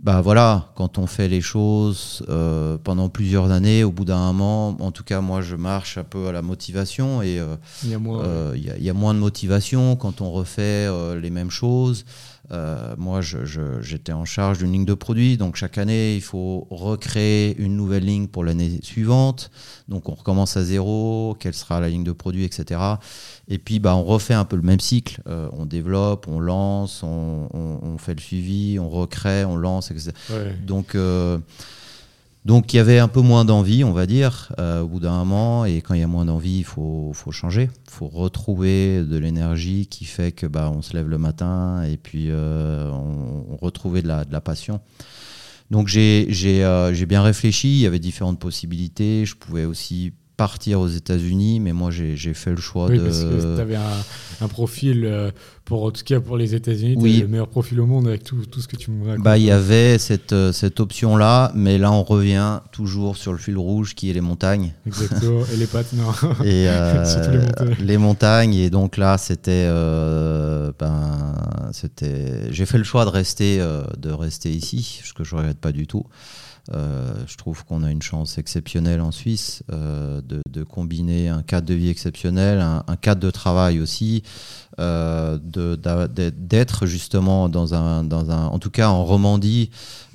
bah voilà, quand on fait les choses euh, pendant plusieurs années, au bout d'un moment, en tout cas moi je marche un peu à la motivation et il, y a moins, il, y a, moins de motivation quand on refait les mêmes choses. Moi j'étais en charge d'une ligne de produits, donc chaque année il faut recréer une nouvelle ligne pour l'année suivante. Donc on recommence à zéro, quelle sera la ligne de produits, etc. Et puis, bah, on refait un peu le même cycle. Euh, on développe, on lance, on, fait le suivi, on recrée, on lance, etc. Donc, euh, donc, il y avait un peu moins d'envie, on va dire, euh, au bout d'un moment. Et quand il y a moins d'envie, il faut, faut, changer. Il faut retrouver de l'énergie qui fait que bah, on se lève le matin et puis on, on retrouve de la, de la passion. Donc j'ai bien réfléchi, il y avait différentes possibilités. Je pouvais aussi partir aux États-Unis, mais moi j'ai fait le choix oui, de. Parce que tu avais un, profil, euh, pour, en tout cas pour les États-Unis, oui. le meilleur profil au monde avec tout, tout ce que tu me Bah, il y avait cette, euh, cette option-là, mais là on revient toujours sur le fil rouge qui est les montagnes. Exactement, et les pattes, non. Et euh, les montagnes. Les montagnes, et donc là c'était. ben, c'était J'ai fait le choix de rester, de rester ici, ce que je ne regrette pas du tout. Euh, je trouve qu'on a une chance exceptionnelle en Suisse euh, de, combiner un cadre de vie exceptionnel, un, cadre de travail aussi, euh, d'être justement dans un, dans un, en tout cas en Romandie,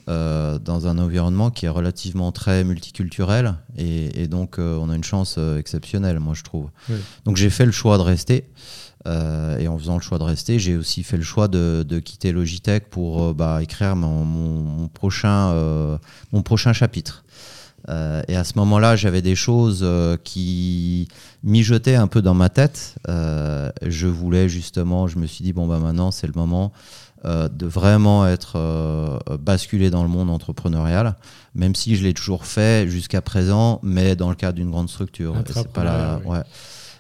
dans un environnement qui est relativement très multiculturel et, donc on a une chance exceptionnelle, moi je trouve. Donc j'ai fait le choix de rester. Euh, et en faisant le choix de rester, j'ai aussi fait le choix de, quitter Logitech pour euh, bah, écrire mon, prochain, euh, mon prochain chapitre. et à ce moment-là, j'avais des choses qui mijotaient un peu dans ma tête. je voulais justement, je me suis dit, bon, bah, maintenant, c'est le moment de vraiment être basculé dans le monde entrepreneurial, même si je l'ai toujours fait jusqu'à présent, mais dans le cadre d'une grande structure. C'est pas la, ouais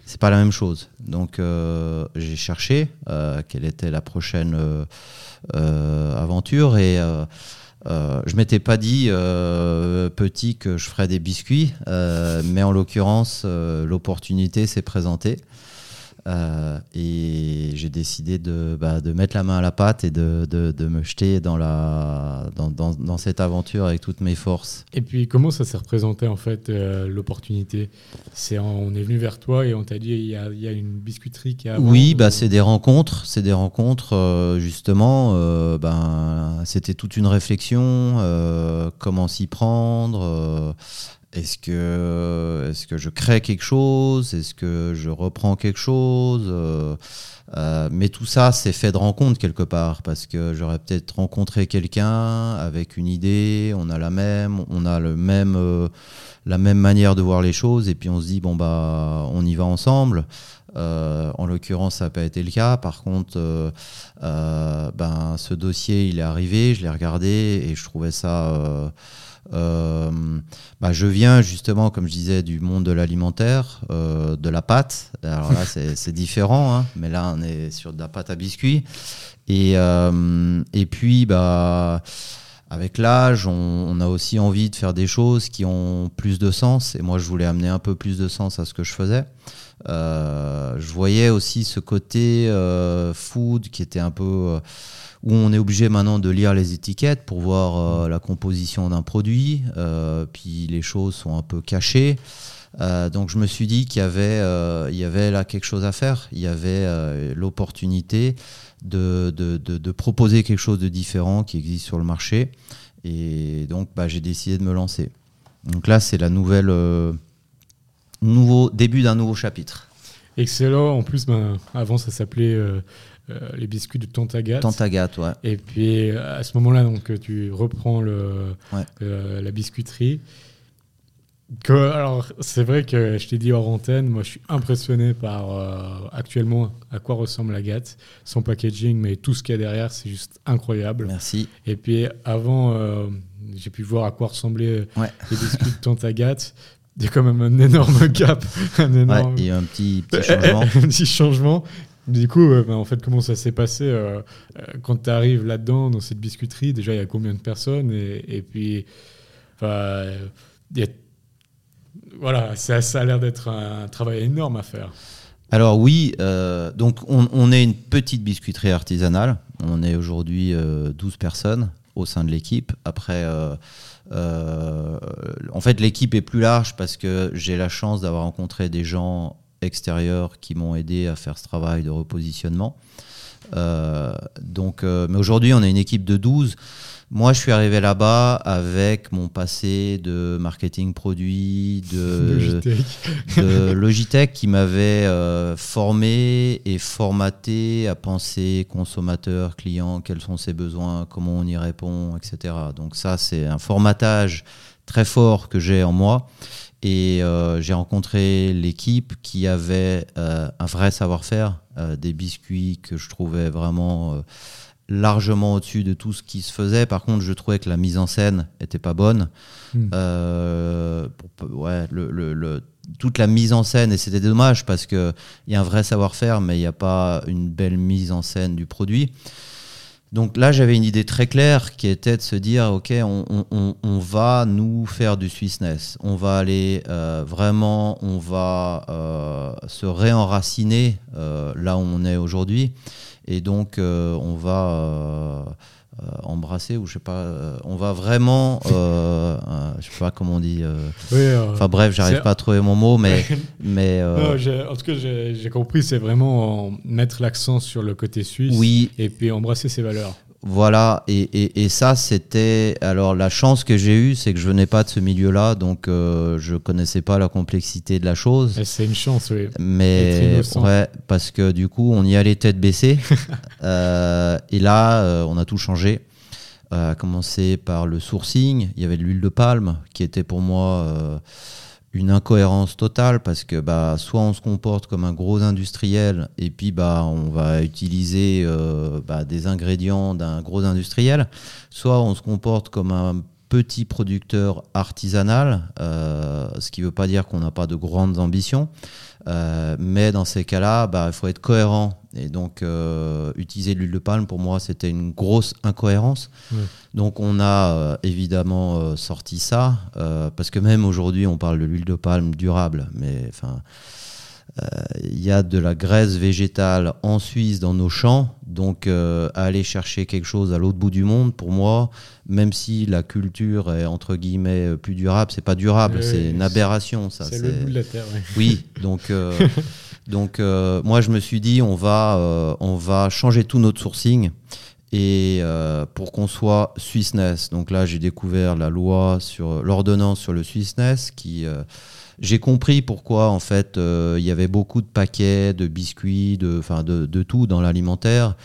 c'est pas la même chose. Donc euh, j'ai cherché euh, quelle était la prochaine euh, aventure et je m'étais pas dit petit que je ferais des biscuits, mais en l'occurrence l'opportunité s'est présentée. Euh, et j'ai décidé de, bah, de, mettre la main à la pâte et de, de, de me jeter dans, la, dans, dans, dans, cette aventure avec toutes mes forces. Et puis, comment ça s'est représenté en fait, euh, l'opportunité? C'est On est venu vers toi et on t'a dit il y a, y a, une biscuiterie qui a. Oui, bah, c'est des rencontres. C'est des rencontres, euh, justement. ben, C'était toute une réflexion. comment s'y prendre est-ce que, est que je crée quelque chose? Est-ce que je reprends quelque chose? Euh, euh, Mais tout ça, c'est fait de rencontre quelque part, parce que j'aurais peut-être rencontré quelqu'un avec une idée, on a la même, on a le même, euh, la même manière de voir les choses, et puis on se dit, bon, bah, on y va ensemble. en l'occurrence, ça n'a pas été le cas. Par contre, ben, ce dossier, il est arrivé, je l'ai regardé et je trouvais ça bah, je viens justement, comme je disais, du monde de l'alimentaire, euh, de la pâte. Alors là, c'est différent, hein, mais là, on est sur de la pâte à biscuits. Et, euh, puis, bah, avec l'âge, on, a aussi envie de faire des choses qui ont plus de sens. Et moi, je voulais amener un peu plus de sens à ce que je faisais. je voyais aussi ce côté food qui était un peu où on est obligé maintenant de lire les étiquettes pour voir euh, la composition d'un produit, euh, puis les choses sont un peu cachées. Euh, donc je me suis dit qu'il y y avait là quelque chose à faire, il y avait l'opportunité de, de, de, proposer quelque chose de différent qui existe sur le marché. Et donc bah, j'ai décidé de me lancer. Donc là c'est la nouvelle, nouveau début d'un nouveau chapitre. Excellent. En plus, ben, avant ça s'appelait les biscuits de Tantagat. Tantagat, ouais. Et puis à ce moment-là, donc tu reprends le, euh, la biscuiterie. Que, alors c'est vrai que je t'ai dit hors antenne, moi je suis impressionné par euh, actuellement à quoi ressemble la gâte, son packaging, mais tout ce qu'il y a derrière, c'est juste incroyable. Merci. Et puis avant, j'ai pu voir à quoi ressemblaient les biscuits de Tantagat il y a quand même un énorme gap. Un énorme... il y a un petit, petit changement. un petit changement. Du coup, euh, bah, en fait, comment ça s'est passé euh, euh, quand tu arrives là-dedans, dans cette biscuiterie Déjà, il y a combien de personnes Et, puis, voilà, ça, ça a l'air d'être un travail énorme à faire. Alors oui, donc on, est une petite biscuiterie artisanale. On est aujourd'hui 12 personnes au sein de l'équipe. Après, en fait, l'équipe est plus large parce que j'ai la chance d'avoir rencontré des gens extérieurs qui m'ont aidé à faire ce travail de repositionnement. Euh, donc, euh, mais aujourd'hui, on est une équipe de 12. Moi, je suis arrivé là-bas avec mon passé de marketing produit, de Logitech, qui m'avait euh, formé et formaté à penser consommateur, client, quels sont ses besoins, comment on y répond, etc. Donc ça, c'est un formatage très fort que j'ai en moi et euh, j'ai rencontré l'équipe qui avait euh, un vrai savoir-faire, euh, des biscuits que je trouvais vraiment largement au-dessus de tout ce qui se faisait. Par contre, je trouvais que la mise en scène était pas bonne. Hmm. ouais, le, toute la mise en scène, et c'était dommage parce qu'il y a un vrai savoir-faire, mais il n'y a pas une belle mise en scène du produit. Donc là, j'avais une idée très claire qui était de se dire, OK, on, va nous faire du Swissness. On va aller euh, vraiment, on va euh, se réenraciner euh, là où on est aujourd'hui. Et donc, on va embrasser ou je sais pas euh, on va vraiment euh, je sais pas comment on dit enfin bref j'arrive pas à trouver mon mot mais mais en tout cas j'ai compris c'est vraiment mettre l'accent sur le côté suisse oui. et puis embrasser ses valeurs voilà, et, et, ça, c'était. Alors, la chance que j'ai eue, c'est que je venais pas de ce milieu-là, donc euh, je connaissais pas la complexité de la chose. C'est une chance, oui. Mais, ouais, parce que du coup, on y allait tête baissée. euh, et là, euh, on a tout changé. À commencer par le sourcing. Il y avait de l'huile de palme, qui était pour moi une incohérence totale parce que bah, soit on se comporte comme un gros industriel et puis bah, on va utiliser euh, bah, des ingrédients d'un gros industriel, soit on se comporte comme un petit producteur artisanal, euh, ce qui ne veut pas dire qu'on n'a pas de grandes ambitions. Euh, mais dans ces cas-là, bah, il faut être cohérent. Et donc, euh, utiliser l'huile de palme, pour moi, c'était une grosse incohérence. Donc, on a euh, évidemment sorti ça, parce que même aujourd'hui, on parle de l'huile de palme durable. Mais enfin, il y a de la graisse végétale en Suisse dans nos champs. Donc, aller chercher quelque chose à l'autre bout du monde, pour moi, même si la culture est entre guillemets plus durable, c'est pas durable, c'est une aberration. Ça, c'est le bout de la terre. Oui, donc, euh, donc euh, moi je me suis dit on va, euh, on va changer tout notre sourcing et pour qu'on soit Swissness. Donc là j'ai découvert la loi sur l'ordonnance sur le Swissness qui j'ai compris pourquoi en fait il y avait beaucoup de paquets de biscuits, de, de, de tout dans l'alimentaire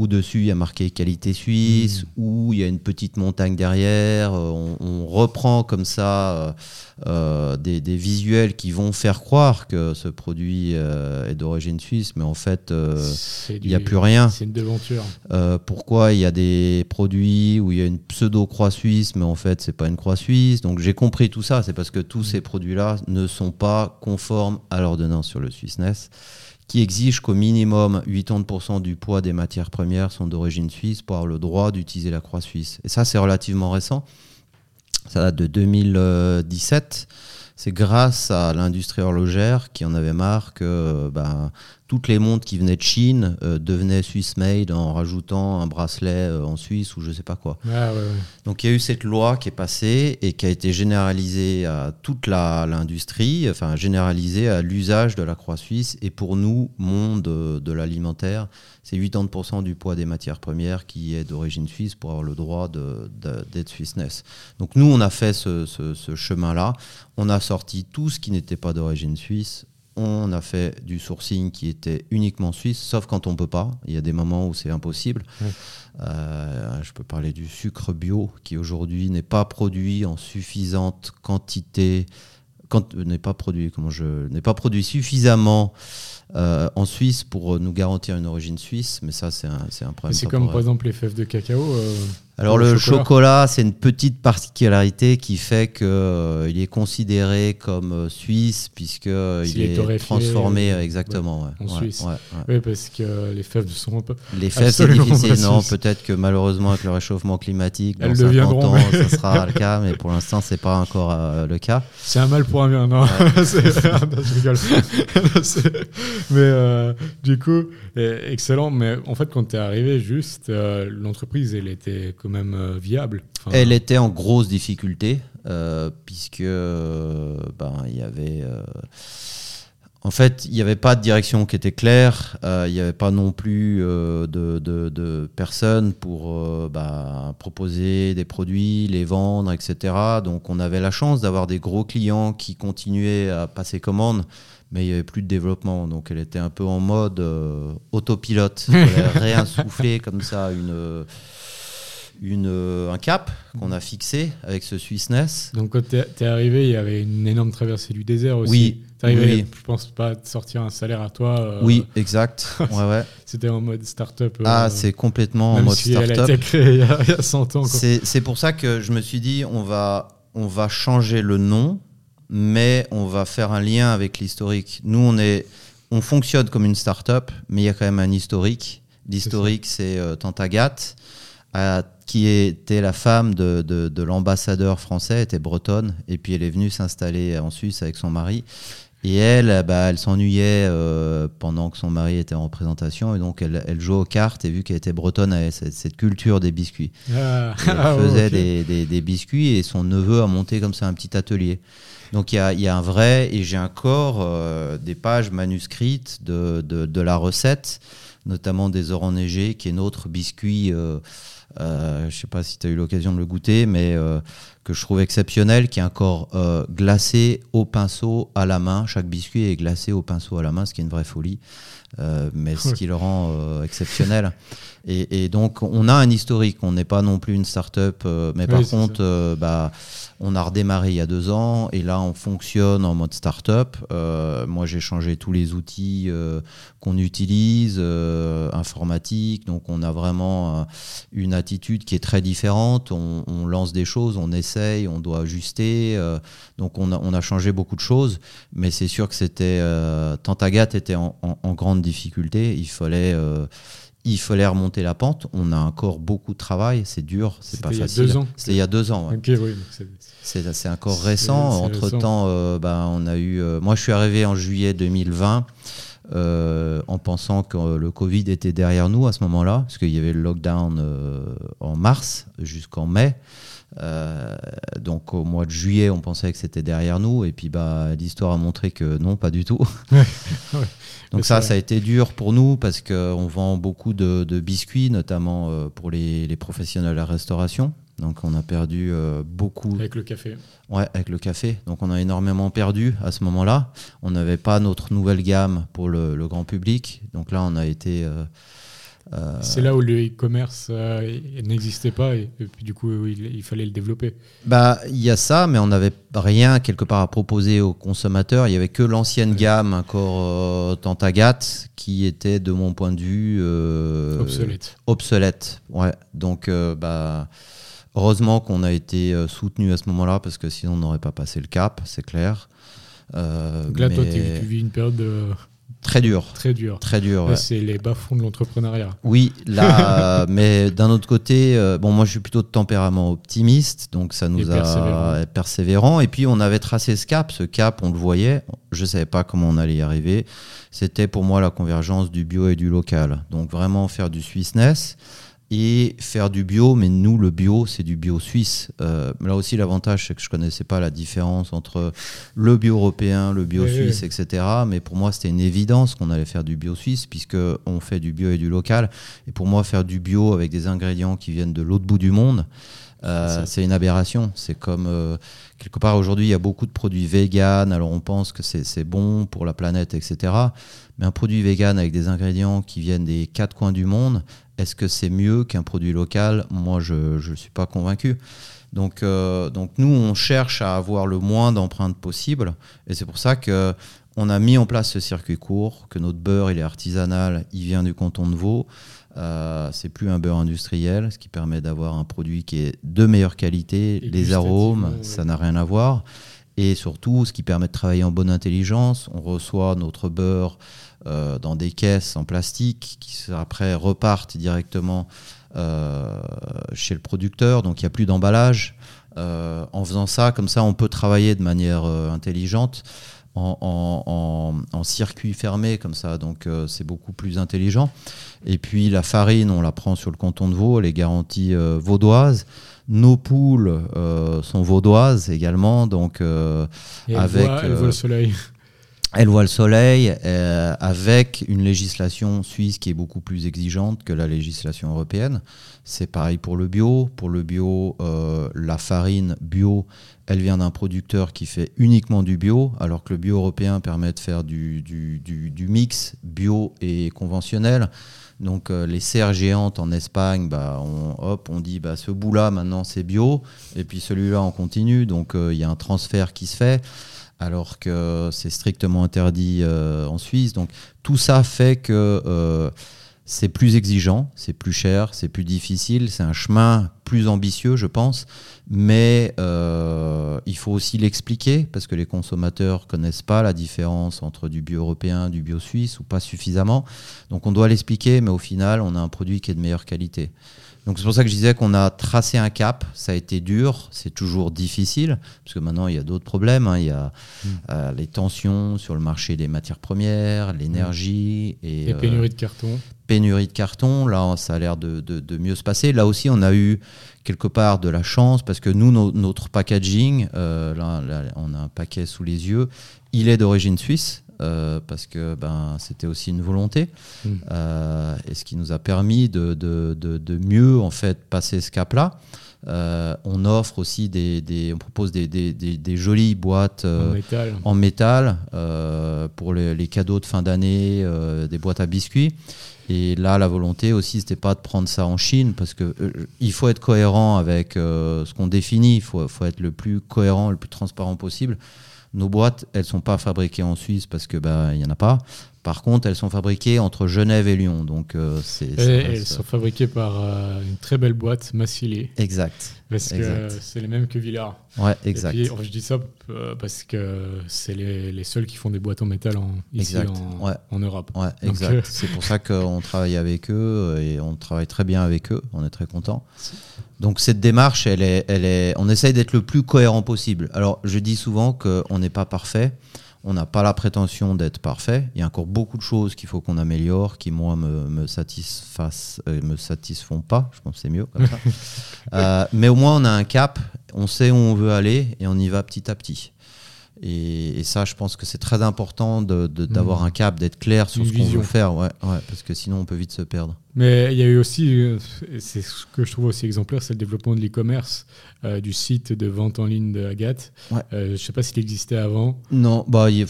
où dessus il y a marqué qualité suisse, Mm. où il y a une petite montagne derrière. euh, On, on reprend comme ça euh, euh, des, des visuels qui vont faire croire que ce produit euh, est d'origine suisse, mais en fait, il n'y a plus rien. C'est une devanture. Pourquoi il y a des produits où il y a une pseudo croix suisse, mais en fait c'est pas une croix suisse? Donc j'ai compris tout ça. C'est parce que tous ces produits-là ne sont pas conformes à l'ordonnance sur le Swissness, qui exige qu'au minimum 80% du poids des matières premières sont d'origine suisse pour avoir le droit d'utiliser la croix suisse. Et ça c'est relativement récent. Ça date de 2017. C'est grâce à l'industrie horlogère qui en avait marre que ben, toutes les montres qui venaient de Chine euh, devenaient Swiss made en rajoutant un bracelet euh, en Suisse ou je sais pas quoi. Ah, ouais, ouais. Donc il y a eu cette loi qui est passée et qui a été généralisée à toute l'industrie, enfin généralisée à l'usage de la croix suisse. Et pour nous, monde euh, de l'alimentaire, c'est 80% du poids des matières premières qui est d'origine suisse pour avoir le droit d'être Swissness. Donc nous, on a fait ce, ce- ce chemin-là. On a sorti tout ce qui n'était pas d'origine suisse. On a fait du sourcing qui était uniquement suisse, sauf quand on peut pas. Il y a des moments où c'est impossible. Euh, je peux parler du sucre bio qui aujourd'hui n'est pas produit en suffisante quantité, quand euh, n'est pas produit, comment je n'est pas produit suffisamment euh, en Suisse pour nous garantir une origine suisse. Mais ça, c'est un, c'est un problème. C'est comme par exemple les fèves de cacao. Euh, Alors le chocolat, c'est une petite particularité qui fait que euh, il est considéré comme euh, suisse puisque euh, il est torréfié, transformé euh, exactement. ouais, en ouais, Suisse. Oui, parce que les fèves sont un peu. Les fèves, c'est difficile. Non, peut-être que malheureusement, avec le réchauffement climatique, dans Elles 50 deviendront, ans, mais- ça sera le cas, mais pour l'instant, c'est pas encore euh, le cas. C'est un mal pour un bien, non je rigole. Mais euh, du coup, eh, excellent. Mais en fait, quand tu es arrivé, juste, euh, l'entreprise, elle était même euh, viable. Enfin, Elle était en grosse difficulté, euh, puisque euh, ben, il y avait. euh, en fait, il n'y avait pas de direction qui était claire, il n'y avait pas non plus de, de- de personnes pour bah, proposer des produits, les vendre, etc. Donc on avait la chance d'avoir des gros clients qui continuaient à passer commande, mais il n'y avait plus de développement. Donc elle était un peu en mode euh, autopilote. Il fallait réinsuffler comme ça une, une, un cap qu'on a fixé avec ce Swissness. Donc, quand tu es, arrivé, il y avait une énorme traversée du désert aussi. Oui, T'es arrivé, oui. je pense pas, de sortir un salaire à toi. euh, Oui, exact. Ouais, ouais. C'était en mode start-up. euh, Ah, c'est complètement en mode si elle a startup. été créée il y a, il y a 100 ans. C'est pour ça que je me suis dit, on va, on va changer le nom, mais on va faire un lien avec l'historique. Nous, on, est, on fonctionne comme une start-up, mais il y a quand même un historique. L'historique, c'est euh, Tante Agathe, euh, qui était la femme de, de- de l'ambassadeur français, était bretonne, et puis elle est venue s'installer en Suisse avec son mari. Et elle, bah, elle s'ennuyait euh, pendant que son mari était en représentation, et donc elle, elle jouait aux cartes, et vu qu'elle était bretonne, elle avait cette, cette culture des biscuits. Ah, elle ah, faisait des, des- des biscuits, et son neveu a monté comme ça un petit atelier. Donc il y a, il y a un vrai, et j'ai encore euh, des pages manuscrites de, de, de la recette, notamment des ors enneigés, qui est notre biscuit. euh, je ne sais pas si tu as eu l'occasion de le goûter, mais euh, que je trouve exceptionnel, qui est encore euh, glacé au pinceau à la main. Chaque biscuit est glacé au pinceau à la main, ce qui est une vraie folie, euh, mais ce qui le rend euh, exceptionnel. Et, et donc, on a un historique. On n'est pas non plus une start-up, mais Oui, par contre, bah, on a redémarré il y a deux ans, et là, on fonctionne en mode start-up. Moi, j'ai changé tous les outils qu'on utilise, informatique. Donc, on a vraiment une attitude qui est très différente. On, on lance des choses, on essaye, on doit ajuster. euh, donc, on a, on a changé beaucoup de choses, mais c'est sûr que c'était. Euh, Tante Agathe était en, en- en grande difficulté. Il fallait. euh, il fallait remonter la pente. On a encore beaucoup de travail. C'est dur, c'est pas facile. C'était il y a deux ans. ouais. Ok, oui. c'est- encore récent. Entre récent. temps, on a eu. euh, moi, je suis arrivé en juillet 2020 euh, en pensant que euh, le Covid était derrière nous à ce moment-là, parce qu'il y avait le lockdown euh, en mars jusqu'en mai. Euh, donc au mois de juillet, on pensait que c'était derrière nous, et puis bah, l'histoire a montré que non, pas du tout. Ouais. Donc ça, ça a été dur pour nous parce qu'on vend beaucoup de, de biscuits, notamment euh, pour les, les professionnels de la restauration. Donc on a perdu euh, beaucoup Avec le café. Ouais, avec le café. Donc on a énormément perdu à ce moment-là. On n'avait pas notre nouvelle gamme pour le, le grand public. Donc là, on a été C'est là où le e-commerce euh, n'existait pas et, puis du coup il, fallait le développer. Bah il y a ça, mais on n'avait rien quelque part à proposer aux consommateurs. Il y avait que l'ancienne gamme encore euh, Tantagat qui était de mon point de vue euh, obsolète. Obsolète, ouais. Donc bah heureusement qu'on a été soutenu à ce moment-là parce que sinon on n'aurait pas passé le cap, c'est clair. Donc là, toi, tu vis une période de Très dur. Très dur. Très dur. C'est les bas-fonds de l'entrepreneuriat. Oui, là, mais d'un autre côté, euh, bon, moi je suis plutôt de tempérament optimiste, donc ça nous a persévérant. Et puis on avait tracé ce cap. Ce cap, on le voyait. Je ne savais pas comment on allait y arriver. C'était pour moi la convergence du bio et du local. Donc vraiment faire du Swissness et faire du bio, mais nous, le bio, c'est du bio suisse. Euh, là aussi, l'avantage, c'est que je ne connaissais pas la différence entre le bio européen, le bio suisse, etc. Mais pour moi, c'était une évidence qu'on allait faire du bio suisse, puisqu'on fait du bio et du local. Et pour moi, faire du bio avec des ingrédients qui viennent de l'autre bout du monde, euh, c'est une aberration. C'est comme euh, quelque part aujourd'hui, il y a beaucoup de produits véganes. Alors on pense que c'est bon pour la planète, etc. Mais un produit vegan avec des ingrédients qui viennent des quatre coins du monde, est-ce que c'est mieux qu'un produit local? Moi, je ne suis pas convaincu. Donc, euh, donc nous, on cherche à avoir le moins d'empreintes possible. Et c'est pour ça que on a mis en place ce circuit court, que notre beurre, il est artisanal, il vient du canton de Vaud. Euh, c'est plus un beurre industriel, ce qui permet d'avoir un produit qui est de meilleure qualité. Les arômes, ça n'a rien à voir. Et surtout, ce qui permet de travailler en bonne intelligence. On reçoit notre beurre euh, dans des caisses en plastique qui après repartent directement euh, chez le producteur, donc il n'y a plus d'emballage. Euh, en faisant ça, comme ça, on peut travailler de manière intelligente. En, circuit fermé comme ça, donc c'est beaucoup plus intelligent. Et puis la farine, on la prend sur le canton de Vaud, les garanties vaudoises. Nos poules sont vaudoises également, donc avec. le soleil elle voit le soleil euh, avec une législation suisse qui est beaucoup plus exigeante que la législation européenne. C'est pareil pour le bio. Pour le bio, euh, la farine bio, elle vient d'un producteur qui fait uniquement du bio, alors que le bio européen permet de faire du, du, mix bio et conventionnel. Donc euh, les serres géantes en Espagne, bah, on, hop, on dit bah, ce bout-là maintenant c'est bio, et puis celui-là on continue. Donc il y a un transfert qui se fait alors que c'est strictement interdit euh, en Suisse. Donc tout ça fait que euh, c'est plus exigeant, c'est plus cher, c'est plus difficile, c'est un chemin plus ambitieux, je pense, mais euh, il faut aussi l'expliquer parce que les consommateurs connaissent pas la différence entre du bio européen, du bio suisse ou pas suffisamment. Donc on doit l'expliquer, mais au final, on a un produit qui est de meilleure qualité. Donc c'est pour ça que je disais qu'on a tracé un cap. Ça a été dur, c'est toujours difficile, parce que maintenant il y a d'autres problèmes. Hein. Il y a mm. euh, les tensions sur le marché des matières premières, l'énergie et, pénurie de carton. Pénurie de carton. Là, ça a l'air de, mieux se passer. Là aussi, on a eu quelque part de la chance parce que nous, notre packaging, euh, là, on a un paquet sous les yeux, il est d'origine suisse. Euh, parce que ben, c'était aussi une volonté, mm. euh, et ce qui nous a permis de, de, de, mieux en fait passer ce cap-là. Euh, on offre aussi des, des on propose des, des, des, jolies boîtes en métal, pour les, les, cadeaux de fin d'année, des boîtes à biscuits. Et là, la volonté aussi, c'était pas de prendre ça en Chine, parce que il faut être cohérent avec ce qu'on définit. Il faut, être le plus cohérent, le plus transparent possible. Nos boîtes, elles sont pas fabriquées en Suisse parce que bah il y en a pas. Par contre, elles sont fabriquées entre Genève et Lyon. Donc, euh, c'est, elles sont fabriquées par euh, une très belle boîte, Massilier. Exact. Parce que c'est les mêmes que Villard. Ouais, exact. Et je dis ça euh, parce que c'est les, les, seuls qui font des boîtes en métal en, ici en, en, Europe. Ouais, exact. c'est pour ça qu'on travaille avec eux et on travaille très bien avec eux. On est très contents. Donc cette démarche, elle est, elle est, on essaye d'être le plus cohérent possible. Alors je dis souvent qu'on n'est pas parfait. On n'a pas la prétention d'être parfait. Il y a encore beaucoup de choses qu'il faut qu'on améliore, qui moi me, me satisfassent, euh, me satisfont pas. Je pense que c'est mieux comme ça. Euh, mais au moins on a un cap, on sait où on veut aller et on y va petit à petit. Et, ça, je pense que c'est très important d'avoir Mhm. un cap, d'être clair sur Une ce qu'on veut faire, ouais, ouais, parce que sinon on peut vite se perdre. Mais il y a eu aussi, euh, c'est ce que je trouve aussi exemplaire, c'est le développement de l'e-commerce, euh, du site de vente en ligne de Agathe. Ouais. Euh, je ne sais pas s'il existait avant. Non, bah il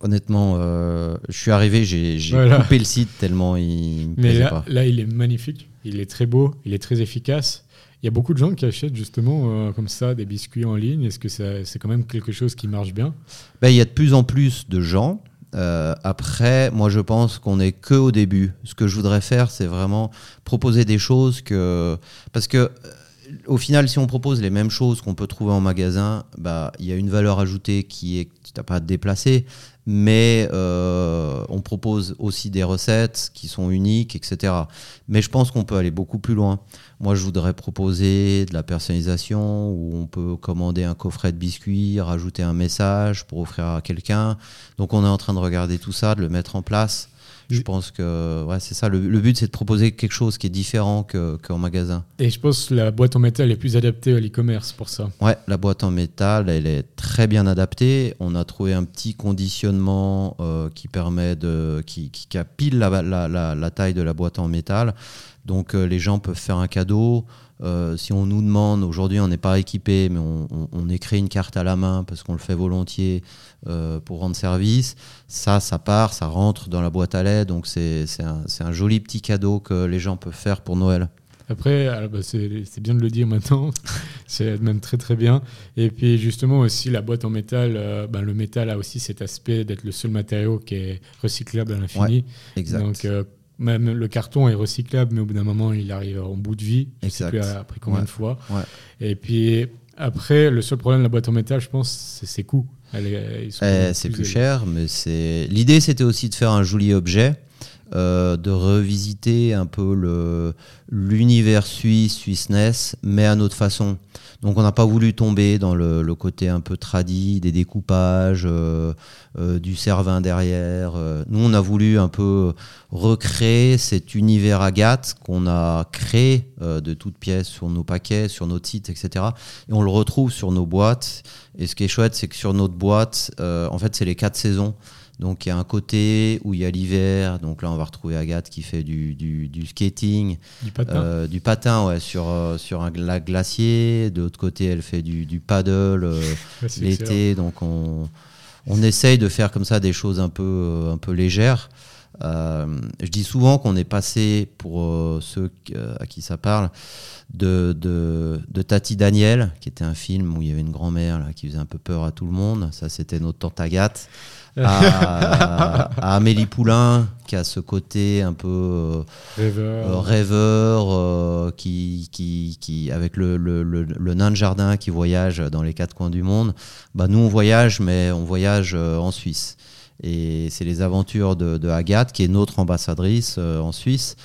honnêtement, euh, je suis arrivé, j'ai Voilà. coupé le site tellement il me Mais là, pas. là, il est magnifique, il est très beau, il est très efficace. Il y a beaucoup de gens qui achètent justement euh, comme ça des biscuits en ligne. Est-ce que c'est quand même quelque chose qui marche bien? Ben, il y a de plus en plus de gens. Euh, après, moi, je pense qu'on n'est que au début. Ce que je voudrais faire, c'est vraiment proposer des choses que. Parce que, euh, au final, si on propose les mêmes choses qu'on peut trouver en magasin, bah, il y a une valeur ajoutée qui est. Tu n'as pas à te déplacer, mais euh, on propose aussi des recettes qui sont uniques, etc. Mais je pense qu'on peut aller beaucoup plus loin. Moi, je voudrais proposer de la personnalisation où on peut commander un coffret de biscuits, rajouter un message pour offrir à quelqu'un. Donc, on est en train de regarder tout ça, de le mettre en place. Je pense que ouais, c'est ça. Le, le but, c'est de proposer quelque chose qui est différent que- qu'en magasin. Et je pense que la boîte en métal est plus adaptée à l'e-commerce pour ça. Ouais, la boîte en métal, elle est très bien adaptée. On a trouvé un petit conditionnement euh, qui permet de, qui, qui, qui a pile la, la, la, la taille de la boîte en métal. Donc euh, les gens peuvent faire un cadeau. Euh, si on nous demande, aujourd'hui on n'est pas équipé, mais on, on, on écrit une carte à la main parce qu'on le fait volontiers euh, pour rendre service. Ça, ça part, ça rentre dans la boîte à lait. Donc c'est un, un joli petit cadeau que les gens peuvent faire pour Noël. Après, bah, c'est bien de le dire maintenant, c'est même très très bien. Et puis justement aussi la boîte en métal, euh, ben, le métal a aussi cet aspect d'être le seul matériau qui est recyclable à l'infini. Exact. Donc euh, même le carton est recyclable, mais au bout d'un moment il arrive en bout de vie. Je sais plus après combien Ouais. de fois. Ouais. Et puis après, le seul problème de la boîte en métal, je pense, c'est ses coûts. Eh, c'est plus élevés. cher, mais c'est. L'idée, c'était aussi de faire un joli objet, euh, de revisiter un peu l'univers suisse, Suisse-Ness, mais à notre façon. Donc, on n'a pas voulu tomber dans le, côté un peu tradi, des découpages, euh, euh, du cervin derrière. Nous, on a voulu un peu recréer cet univers Agathe qu'on a créé de toutes pièces sur nos paquets, sur notre site, etc. Et on le retrouve sur nos boîtes. Et ce qui est chouette, c'est que sur notre boîte, en fait, c'est les quatre saisons. Donc, il y a un côté où il y a l'hiver. Donc là, on va retrouver Agathe qui fait du, du, du skating, Du patin. euh, du patin ouais, sur, euh, sur un lac glacier. De l'autre côté, elle fait du, du paddle euh, l'été. Donc, on, on essaye de faire comme ça des choses un peu, un peu légères. Euh, je dis souvent qu'on est passé, pour euh, ceux euh, à qui ça parle, de, de, de Tati Daniel, qui était un film où il y avait une grand-mère là, qui faisait un peu peur à tout le monde. Ça, c'était notre tante Agathe. À, à Amélie Poulain, qui a ce côté un peu euh, Rêveur. euh, rêveur, euh, qui, qui, qui, avec le, le, le, le nain de jardin qui voyage dans les quatre coins du monde. Bah, nous, on voyage, mais on voyage en Suisse. Et c'est les aventures de, de Agathe, qui est notre ambassadrice euh, en Suisse,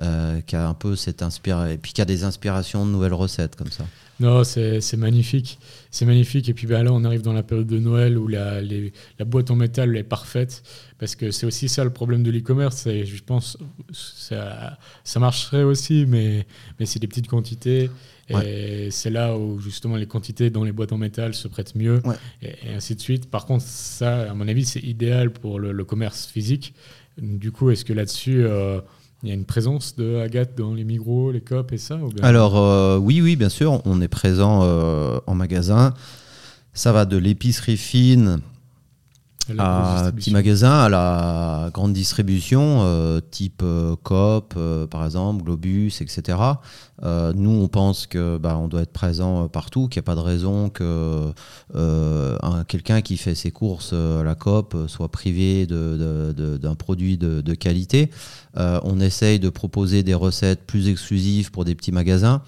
euh, qui a un peu cette inspiration, et puis qui a des inspirations de nouvelles recettes comme ça. Non, c'est magnifique. C'est magnifique. Et puis ben, là, on arrive dans la période de Noël où la, les- la boîte en métal est parfaite. Parce que c'est aussi ça le problème de l'e-commerce. Je pense ça, ça marcherait aussi, mais, mais c'est des petites quantités. Et c'est là où justement les quantités dans les boîtes en métal se prêtent mieux. Ouais. Et, et ainsi de suite. Par contre, ça, à mon avis, c'est idéal pour le, le commerce physique. Du coup, est-ce que là-dessus, euh, il y a une présence de Agathe dans les Migros, les COP et ça Alors euh, oui, oui, bien sûr, on est présent euh, en magasin. Ça va de l'épicerie fine à distribution petit magasin, à la grande distribution, euh, type euh, Coop, euh, par exemple, Globus, etc. Euh, nous, on pense que bah, on doit être présent euh, partout, qu'il n'y a pas de raison que un- quelqu'un qui fait ses courses à la Coop soit privé d'un produit de, de qualité. On essaye de proposer des recettes plus exclusives pour des petits magasins.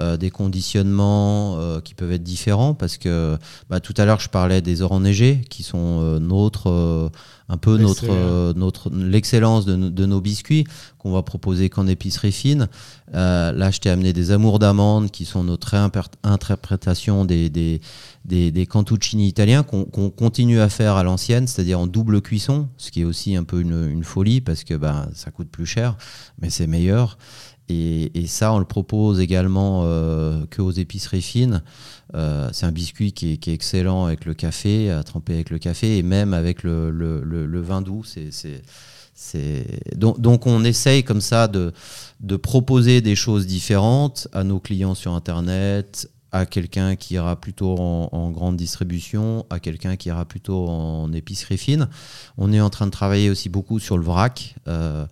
Euh, des conditionnements euh, qui peuvent être différents parce que bah, tout à l'heure je parlais des ors enneigés qui sont euh, notre un peu notre notre l'excellence de, no- de nos biscuits qu'on va proposer qu'en épicerie fine. Là, je t'ai amené des amours d'amandes qui sont notre interprétation des, des, des, des cantuccini italiens qu'on continue à faire à l'ancienne, c'est-à-dire en double cuisson, ce qui est aussi un peu une, une folie parce que bah, ça coûte plus cher, mais c'est meilleur. Et, ça, on le propose également euh, que aux épiceries fines. Euh, c'est un biscuit qui est, excellent avec le café, à tremper avec le café, et même avec le, vin doux. Donc, on essaye comme ça de, de proposer des choses différentes à nos clients sur Internet, à quelqu'un qui ira plutôt en, grande distribution, à quelqu'un qui ira plutôt en épicerie fine. On est en train de travailler aussi beaucoup sur le vrac. Euh,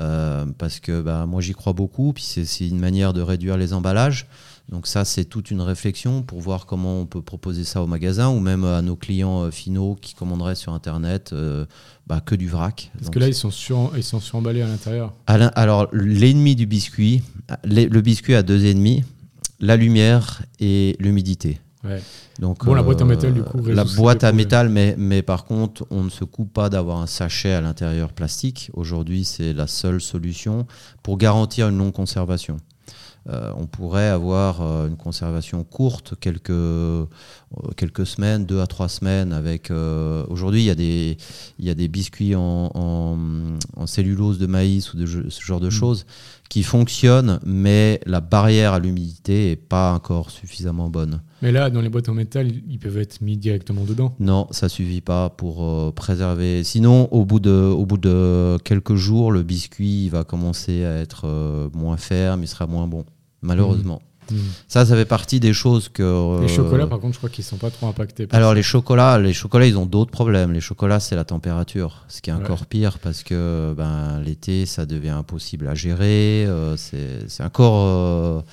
euh, parce que bah, moi j'y crois beaucoup, puis c'est une manière de réduire les emballages. Donc ça, c'est toute une réflexion pour voir comment on peut proposer ça au magasin ou même à nos clients euh, finaux qui commanderaient sur Internet bah, que du vrac. Parce que là, ils sont, sur, ils sont suremballés à l'intérieur. Alors, l'ennemi du biscuit, le biscuit a deux ennemis la lumière et l'humidité. Donc, bon, la boîte en métal, du coup. Euh, la boîte à métal, mais, mais par contre, on ne se coupe pas d'avoir un sachet à l'intérieur plastique. Aujourd'hui, c'est la seule solution pour garantir une longue conservation. Euh, on pourrait avoir euh, une conservation courte, quelques, quelques semaines, deux à trois semaines. Avec aujourd'hui, il y a des il y a des biscuits en, cellulose de maïs ou de ce genre de mm. choses qui fonctionne, mais la barrière à l'humidité n'est pas encore suffisamment bonne. Mais là, dans les boîtes en métal, ils peuvent être mis directement dedans Non, ça suffit pas pour euh, préserver. Sinon, au bout, de, au bout de quelques jours, le biscuit va commencer à être euh, moins ferme, il sera moins bon, malheureusement. Hmm. Ça, ça fait partie des choses que. les chocolats, par contre, je crois qu'ils sont pas trop impactés. Alors les chocolats, les chocolats, ils ont d'autres problèmes. Les chocolats, c'est la température, ce qui est encore pire parce que ben, l'été, ça devient impossible à gérer. Euh, c'est encore.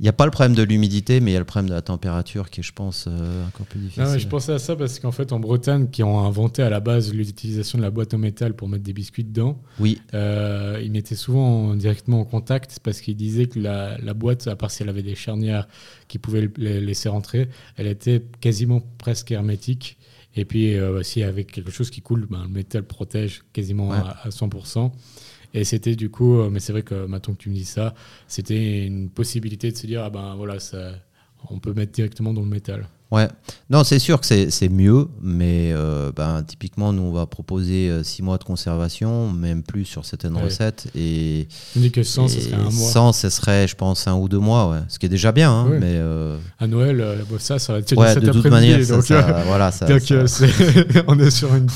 Il n'y a pas le problème de l'humidité, mais il y a le problème de la température qui est, je pense, euh, encore plus difficile. je pensais à ça parce qu'en fait, en Bretagne, qui ont inventé à la base l'utilisation de la boîte en métal pour mettre des biscuits dedans, oui. Euh, ils mettaient souvent directement en contact parce qu'ils disaient que la, la, boîte, à part si elle avait des charnières qui pouvaient les laisser rentrer, elle était quasiment presque hermétique. Et puis, euh, s'il y avait quelque chose qui coule, ben, le métal protège quasiment à, à 100%. Et c'était du coup, euh, mais c'est vrai que maintenant que tu me dis ça, c'était une possibilité de se dire, ah ben voilà, ça, on peut mettre directement dans le métal. Ouais, non, c'est sûr que c'est mieux, mais euh, ben, typiquement, nous, on va proposer 6 euh, mois de conservation, même plus sur certaines recettes. Et, on dit que 100, ce serait un mois. 100, ce serait, je pense, un ou deux mois, ouais. ce qui est déjà bien. Hein, mais, À Noël, ça, ça va être ouais, de toute manière, donc, voilà, ça, on est sur une,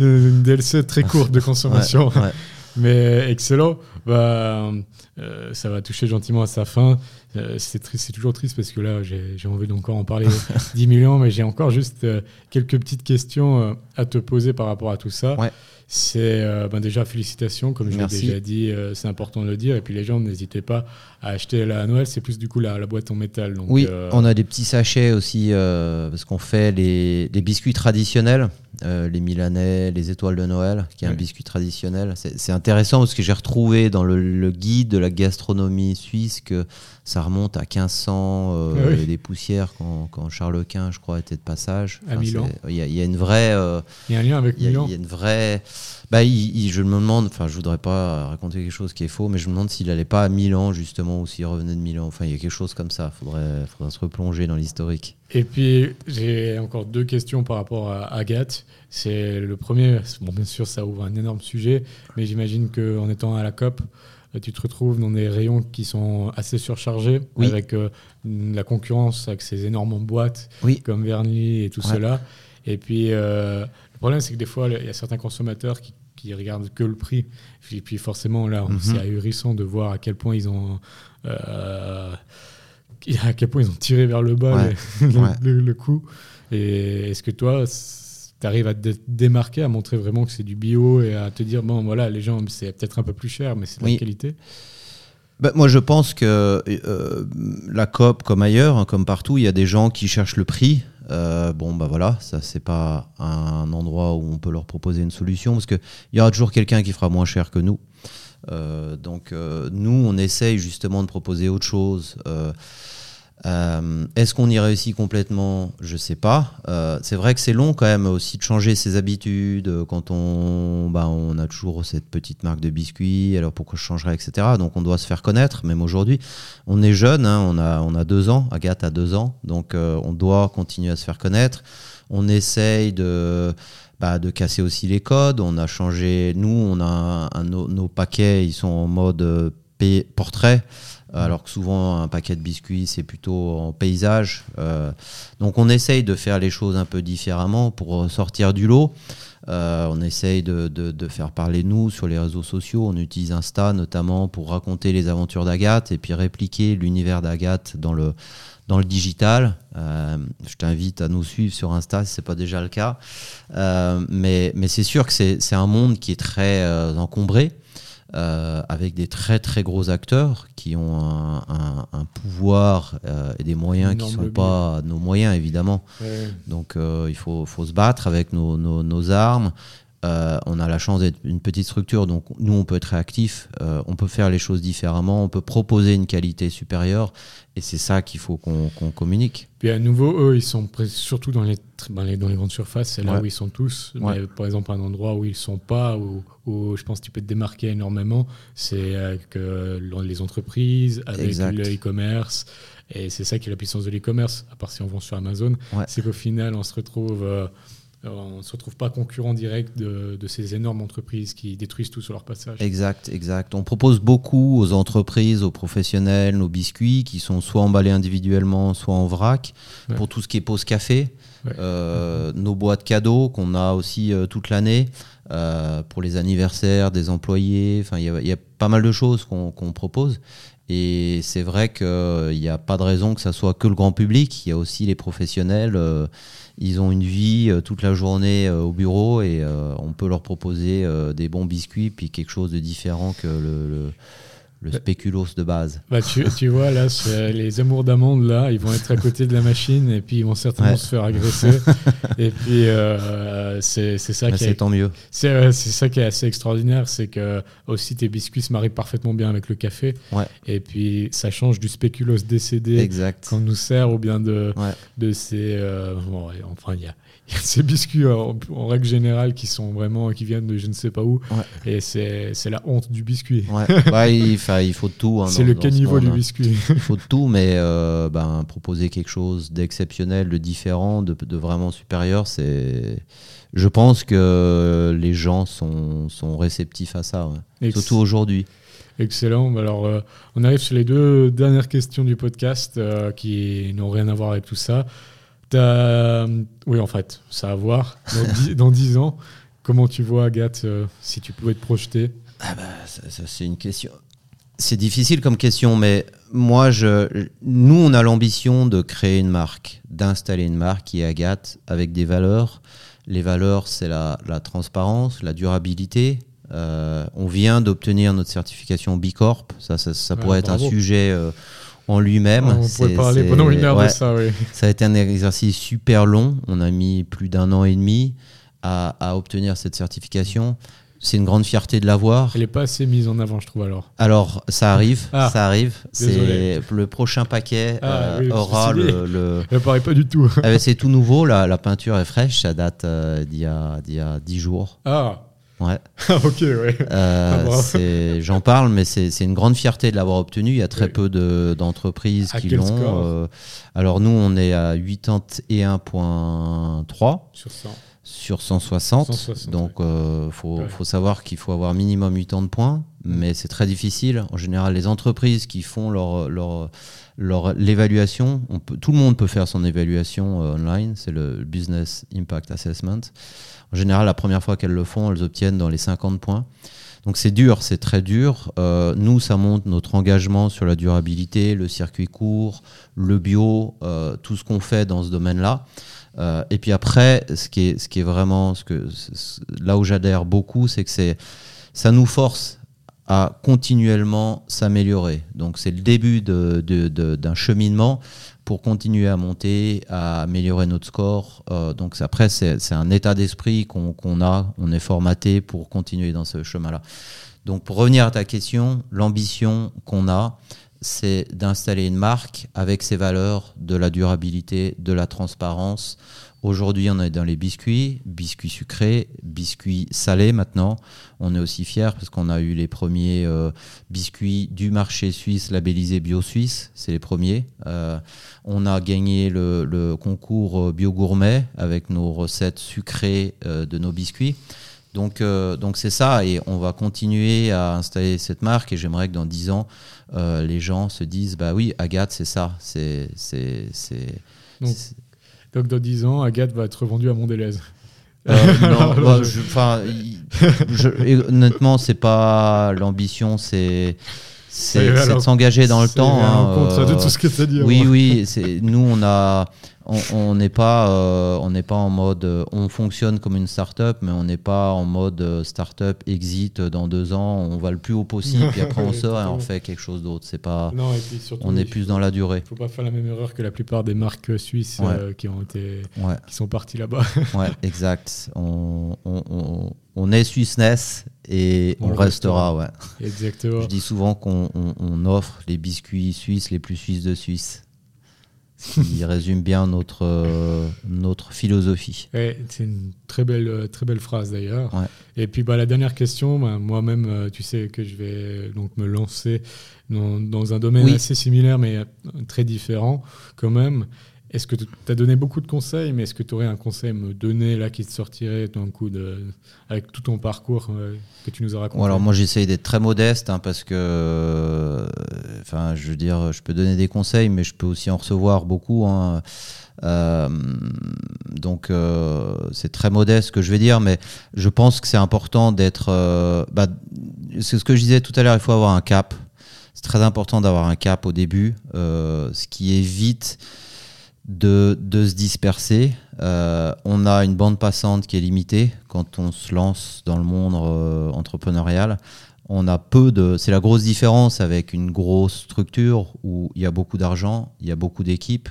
une, DLC très courte de consommation. Mais excellent. Bah, euh, ça va toucher gentiment à sa fin. Euh, c'est toujours triste parce que là, j'ai envie d'encore en parler 10 millions, mais j'ai encore juste euh, quelques petites questions à te poser par rapport à tout ça. Ouais c'est euh, ben déjà félicitations, comme je l'ai déjà dit, euh, c'est important de le dire. Et puis les gens, n'hésitez pas à acheter la Noël, c'est plus du coup la, boîte en métal. Donc, oui, euh, on a des petits sachets aussi, parce qu'on fait les, biscuits traditionnels, les Milanais, les étoiles de Noël, qui est un biscuit traditionnel. C'est intéressant parce que j'ai retrouvé dans le, guide de la gastronomie suisse que ça remonte à 1500, ah des poussières quand, Charles Quint, je crois, était de passage. à Milan. Il y, a une vraie. il y a un lien avec Milan. Il y a une vraie bah, je me demande, enfin, je voudrais pas raconter quelque chose qui est faux, mais je me demande s'il allait pas à Milan, justement, ou s'il revenait de Milan. Enfin, il y a quelque chose comme ça. Faudrait, faudrait se replonger dans l'historique. Et puis, j'ai encore deux questions par rapport à Agathe. C'est le premier, bon, bien sûr, ça ouvre un énorme sujet, mais j'imagine qu'en étant à la COP, tu te retrouves dans des rayons qui sont assez surchargés, avec euh, la concurrence, avec ces énormes boîtes comme Vernis et tout cela. Et puis, euh, le problème, c'est que des fois, il y a certains consommateurs qui qui regardent que le prix. Et puis forcément, là, mhm. c'est ahurissant de voir à quel point ils ont. Euh, à quel point ils ont tiré vers le bas le, le, coup. Et est-ce que toi, tu arrives à te démarquer, à montrer vraiment que c'est du bio et à te dire, bon, voilà, les gens, c'est peut-être un peu plus cher, mais c'est de la qualité? Bah, moi, je pense que euh, la COP, comme ailleurs, hein, comme partout, il y a des gens qui cherchent le prix. Euh, bon, bah voilà, ça c'est pas un endroit où on peut leur proposer une solution parce qu'il y aura toujours quelqu'un qui fera moins cher que nous. Euh, donc nous, on essaye justement de proposer autre chose. Euh, est-ce qu'on y réussit complètement? Je sais pas. Euh, c'est vrai que c'est long quand même aussi de changer ses habitudes euh, quand on, bah, on a toujours cette petite marque de biscuits. Alors pourquoi je changerais, etc. Donc on doit se faire connaître, même aujourd'hui. On est jeune, hein, on, a, on a deux ans. Agathe a deux ans, donc on doit continuer à se faire connaître. On essaye de bah, de casser aussi les codes. On a changé, nous, on a nos, nos, paquets, ils sont en mode portrait, alors que souvent un paquet de biscuits c'est plutôt en paysage. donc on essaye de faire les choses un peu différemment pour sortir du lot. on essaye de, faire parler nous sur les réseaux sociaux. On utilise Insta notamment pour raconter les aventures d'Agathe et puis répliquer l'univers d'Agathe dans le, dans le digital. Euh, je t'invite à nous suivre sur Insta si ce n'est pas déjà le cas. Euh, mais mais c'est sûr que c'est un monde qui est très euh, avec des très très gros acteurs qui ont un, un, pouvoir et des moyens qui ne sont pas nos moyens évidemment. Donc il faut, faut, se battre avec nos, nos, nos armes. Euh, on a la chance d'être une petite structure, donc nous, on peut être réactif, euh, on peut faire les choses différemment, on peut proposer une qualité supérieure, et c'est ça qu'il faut qu'on communique. Puis à nouveau, eux, ils sont surtout dans les, dans les, grandes surfaces, c'est là où ils sont tous. Mais par exemple, un endroit où ils ne sont pas, où, je pense que tu peux te démarquer énormément, c'est avec les entreprises, avec le e-commerce. Et c'est ça qui est la puissance de l'e-commerce, à part si on vend sur Amazon, c'est qu'au final, on se retrouve... Euh, euh, on ne se retrouve pas concurrent direct de, ces énormes entreprises qui détruisent tout sur leur passage. Exact, exact. On propose beaucoup aux entreprises, aux professionnels, nos biscuits qui sont soit emballés individuellement, soit en vrac, pour tout ce qui est pause café. Euh, nos boîtes cadeaux qu'on a aussi euh, toute l'année pour les anniversaires des employés. Enfin, il y, a pas mal de choses qu'on propose. Et c'est vrai qu'il n'y a pas de raison que ça soit que le grand public. Il y a aussi les professionnels ils ont une vie euh, toute la journée euh, au bureau et euh, on peut leur proposer des bons biscuits puis quelque chose de différent que le le spéculoos de base. Bah, tu, tu, vois, là, les amours d'amandes, là, ils vont être à côté de la machine et puis ils vont certainement se faire agresser. et puis, euh, c'est ça bah, qui est. tant mieux. C'est ça qui est assez extraordinaire, c'est que aussi tes biscuits se marient parfaitement bien avec le café. Ouais. Et puis, ça change du spéculoos décédé qu'on nous sert ou bien de, de ces. Euh, bon, enfin, il y a ces biscuits en, règle générale qui sont vraiment qui viennent de je ne sais pas où et c'est la honte du biscuit ouais. il, il, faut tout hein, c'est le caniveau du hein. biscuit il faut tout mais euh, ben, proposer quelque chose d'exceptionnel de différent de, de vraiment supérieur c'est je pense que les gens sont, sont réceptifs à ça surtout aujourd'hui Excellent. Alors, euh, on arrive sur les deux dernières questions du podcast euh, qui n'ont rien à voir avec tout ça. Oui, en fait, ça va voir. Dans dix, ans, comment tu vois, Agathe, euh, si tu pouvais te projeter? Ah bah, ça, c'est une question. C'est difficile comme question, mais moi, je, nous, on a l'ambition de créer une marque, d'installer une marque qui est Agathe avec des valeurs. Les valeurs, c'est la, transparence, la durabilité. Euh, on vient d'obtenir notre certification B Corp. Ça, ça, pourrait être un sujet. Euh, en lui-même. on pourrait parler pendant une heure de ça, oui. Ça a été un exercice super long. On a mis plus d'un an et demi à, obtenir cette certification. C'est une grande fierté de l'avoir. Elle n'est pas assez mise en avant, je trouve alors. Alors, ça arrive, ah, ça arrive. C'est le prochain paquet ah, euh, aura le. le... Ça paraît pas du tout. Ah, c'est tout nouveau, la, la, peinture est fraîche, ça date euh, d'il y, y, a 10 jours. Ah. Ouais. ok, ouais. Euh, ah, j'en parle, mais c'est une grande fierté de l'avoir obtenu. Il y a très peu d'entreprises qui l'ont. Euh, alors nous, on est à 81.3 sur 100. Sur 160. donc, il euh, faut, faut, savoir qu'il faut avoir minimum 80 points, mais c'est très difficile. En général, les entreprises qui font leur, leur, leur l'évaluation, tout le monde peut faire son évaluation online, c'est le Business Impact Assessment. En général, la première fois qu'elles le font, elles obtiennent dans les 50 points. Donc c'est dur, c'est très dur. Euh, nous, ça montre notre engagement sur la durabilité, le circuit court, le bio, euh, tout ce qu'on fait dans ce domaine-là. Euh, et puis après, ce qui est, vraiment, là où j'adhère beaucoup, c'est que ça nous force à continuellement s'améliorer. Donc c'est le début d'un cheminement pour continuer à monter, à améliorer notre score. Euh, donc après, c'est un état d'esprit qu'on a, on est formaté pour continuer dans ce chemin-là. Donc pour revenir à ta question, l'ambition qu'on a, c'est d'installer une marque avec ses valeurs de la durabilité, de la transparence, Aujourd'hui, on est dans les biscuits, biscuits sucrés, biscuits salés maintenant. On est aussi fiers parce qu'on a eu les premiers euh, biscuits du marché suisse labellisés Bio Suisse, c'est les premiers. Euh, on a gagné le, concours Bio Gourmet avec nos recettes sucrées euh, de nos biscuits. Donc, euh, donc c'est ça, et on va continuer à installer cette marque. Et j'aimerais que dans 10 ans, euh, les gens se disent, bah oui, Agathe, c'est ça. C'est, Donc, dans 10 ans, Agathe va être vendue à Mondelez. Euh, non, bah, je- je- honnêtement, c'est pas l'ambition, c'est c'est de s'engager dans le temps. hein, de euh, tout ce que dit. oui, avant. oui, nous on a on- n'est pas euh, on n'est pas en mode euh, on fonctionne comme une start-up, mais on n'est pas en mode euh, start-up exit dans deux ans, on va le plus haut possible, puis après on sort et on fait quelque chose d'autre. C'est pas Non, et puis surtout, on est il plus dans la durée. faut pas faire la même erreur que la plupart des marques suisses Ouais. euh, qui ont été Ouais, qui sont parties là-bas. ouais, exact. On, on, on, on est Swissness et On restera. Ouais. Exactement. Je dis souvent qu'on on- on offre les biscuits suisses les plus suisses de Suisse. Qui résume bien notre, euh, notre philosophie. Ouais, c'est une très belle, euh, très belle phrase d'ailleurs. Ouais. Et puis bah, la dernière question, bah, moi-même, euh, tu sais que je vais donc me lancer dans, dans un domaine Oui. assez similaire mais très différent quand même. Est-ce que tu as donné beaucoup de conseils, mais est-ce que tu aurais un conseil à me donner là qui te sortirait d'un coup avec tout ton parcours euh, que tu nous as raconté? Alors moi j'essaye d'être très modeste hein, parce que, euh, enfin, je veux dire, je peux donner des conseils, mais je peux aussi en recevoir beaucoup. hein. Euh, donc c'est très modeste ce que je vais dire, mais je pense que c'est important d'être. bah, c'est ce que je disais tout à l'heure, il faut avoir un cap. C'est très important d'avoir un cap au début, ce qui évite de, se disperser. Euh, on a une bande passante qui est limitée quand on se lance dans le monde euh, entrepreneurial. On a peu de. C'est la grosse différence avec une grosse structure où il y a beaucoup d'argent, il y a beaucoup d'équipes.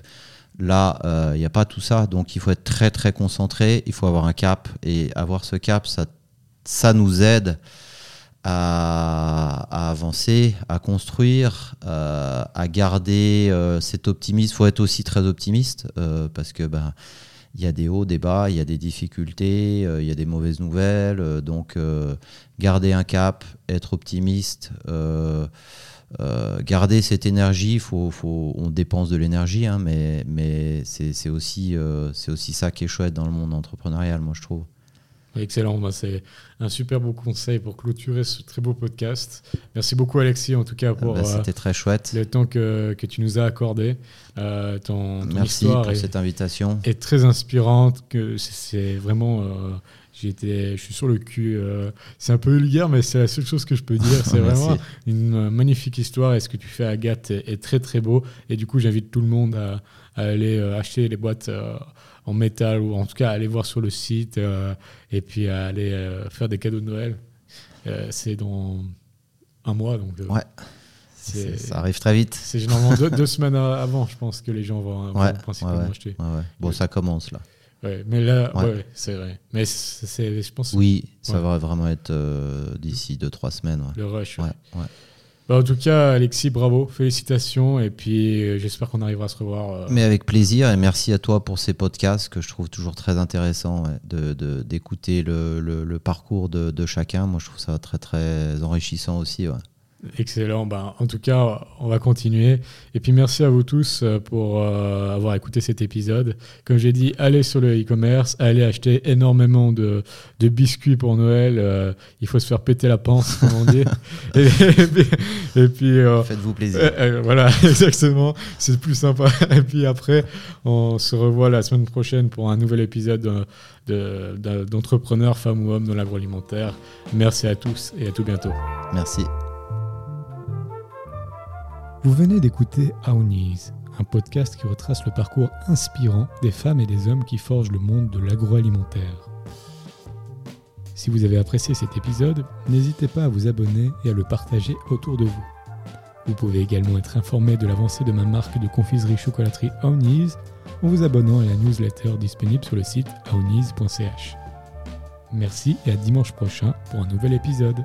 Là, euh, il n'y a pas tout ça, donc il faut être très très concentré. Il faut avoir un cap et avoir ce cap, ça, ça nous aide à, avancer, à construire, euh, à garder euh, cet optimisme. Il faut être aussi très optimiste euh, parce que ben il y a des hauts, des bas, il y a des difficultés, il y a des mauvaises nouvelles. donc garder un cap, être optimiste. garder cette énergie, faut, faut, on dépense de l'énergie, hein, mais, mais c'est aussi, c'est aussi ça qui est chouette dans le monde entrepreneurial, moi je trouve. Excellent, bah, c'est un super beau conseil pour clôturer ce très beau podcast. Merci beaucoup Alexis en tout cas pour Bah, euh, C'était très chouette. le temps que, que tu nous as accordé. Euh, ton, ton Merci histoire pour est, cette invitation. est très inspirante. Que c'est- vraiment, euh, été, je suis sur le cul. euh, c'est un peu vulgaire, mais c'est la seule chose que je peux dire. C'est vraiment une magnifique histoire. Et ce que tu fais, Agathe, est, est très très beau. Et du coup, j'invite tout le monde à aller euh, acheter les boîtes euh, en métal ou en tout cas aller voir sur le site euh, et puis aller faire des cadeaux de Noël. C'est dans un mois, donc. Ouais. Ça arrive très vite. c'est généralement deux, deux semaines avant, je pense, que les gens vont, vont Ouais, principalement ouais, acheter. Ouais. Bon, ça commence là. Ouais, mais là, Ouais. c'est vrai. Mais c'est, je pense Oui, ça Ouais. va vraiment être euh, d'ici 2-3 semaines. le rush. ouais. Bah, en tout cas, Alexis, bravo, félicitations. Et puis, euh, j'espère qu'on arrivera à se revoir. euh, Mais avec plaisir et merci à toi pour ces podcasts que je trouve toujours très intéressants ouais, de, d'écouter le, le- parcours de, de chacun. Moi, je trouve ça très très enrichissant aussi. Excellent. Ben, en tout cas, on va continuer. Et puis, merci à vous tous euh, pour euh, avoir écouté cet épisode. Comme j'ai dit, allez sur le e-commerce, allez acheter énormément de, de biscuits pour Noël. Euh, il faut se faire péter la panse, comme on dit. et, et puis, euh, Faites-vous plaisir. Voilà, exactement. C'est plus sympa. Et puis après, on se revoit la semaine prochaine pour un nouvel épisode euh, de- de- d'entrepreneurs, femmes ou hommes dans l'agroalimentaire. Merci à tous et à tout bientôt. Merci. Vous venez d'écouter Aounis, un podcast qui retrace le parcours inspirant des femmes et des hommes qui forgent le monde de l'agroalimentaire. Si vous avez apprécié cet épisode, n'hésitez pas à vous abonner et à le partager autour de vous. Vous pouvez également être informé de l'avancée de ma marque de confiserie chocolaterie Aounis en vous abonnant à la newsletter disponible sur le site aounis.ch. Merci et à dimanche prochain pour un nouvel épisode.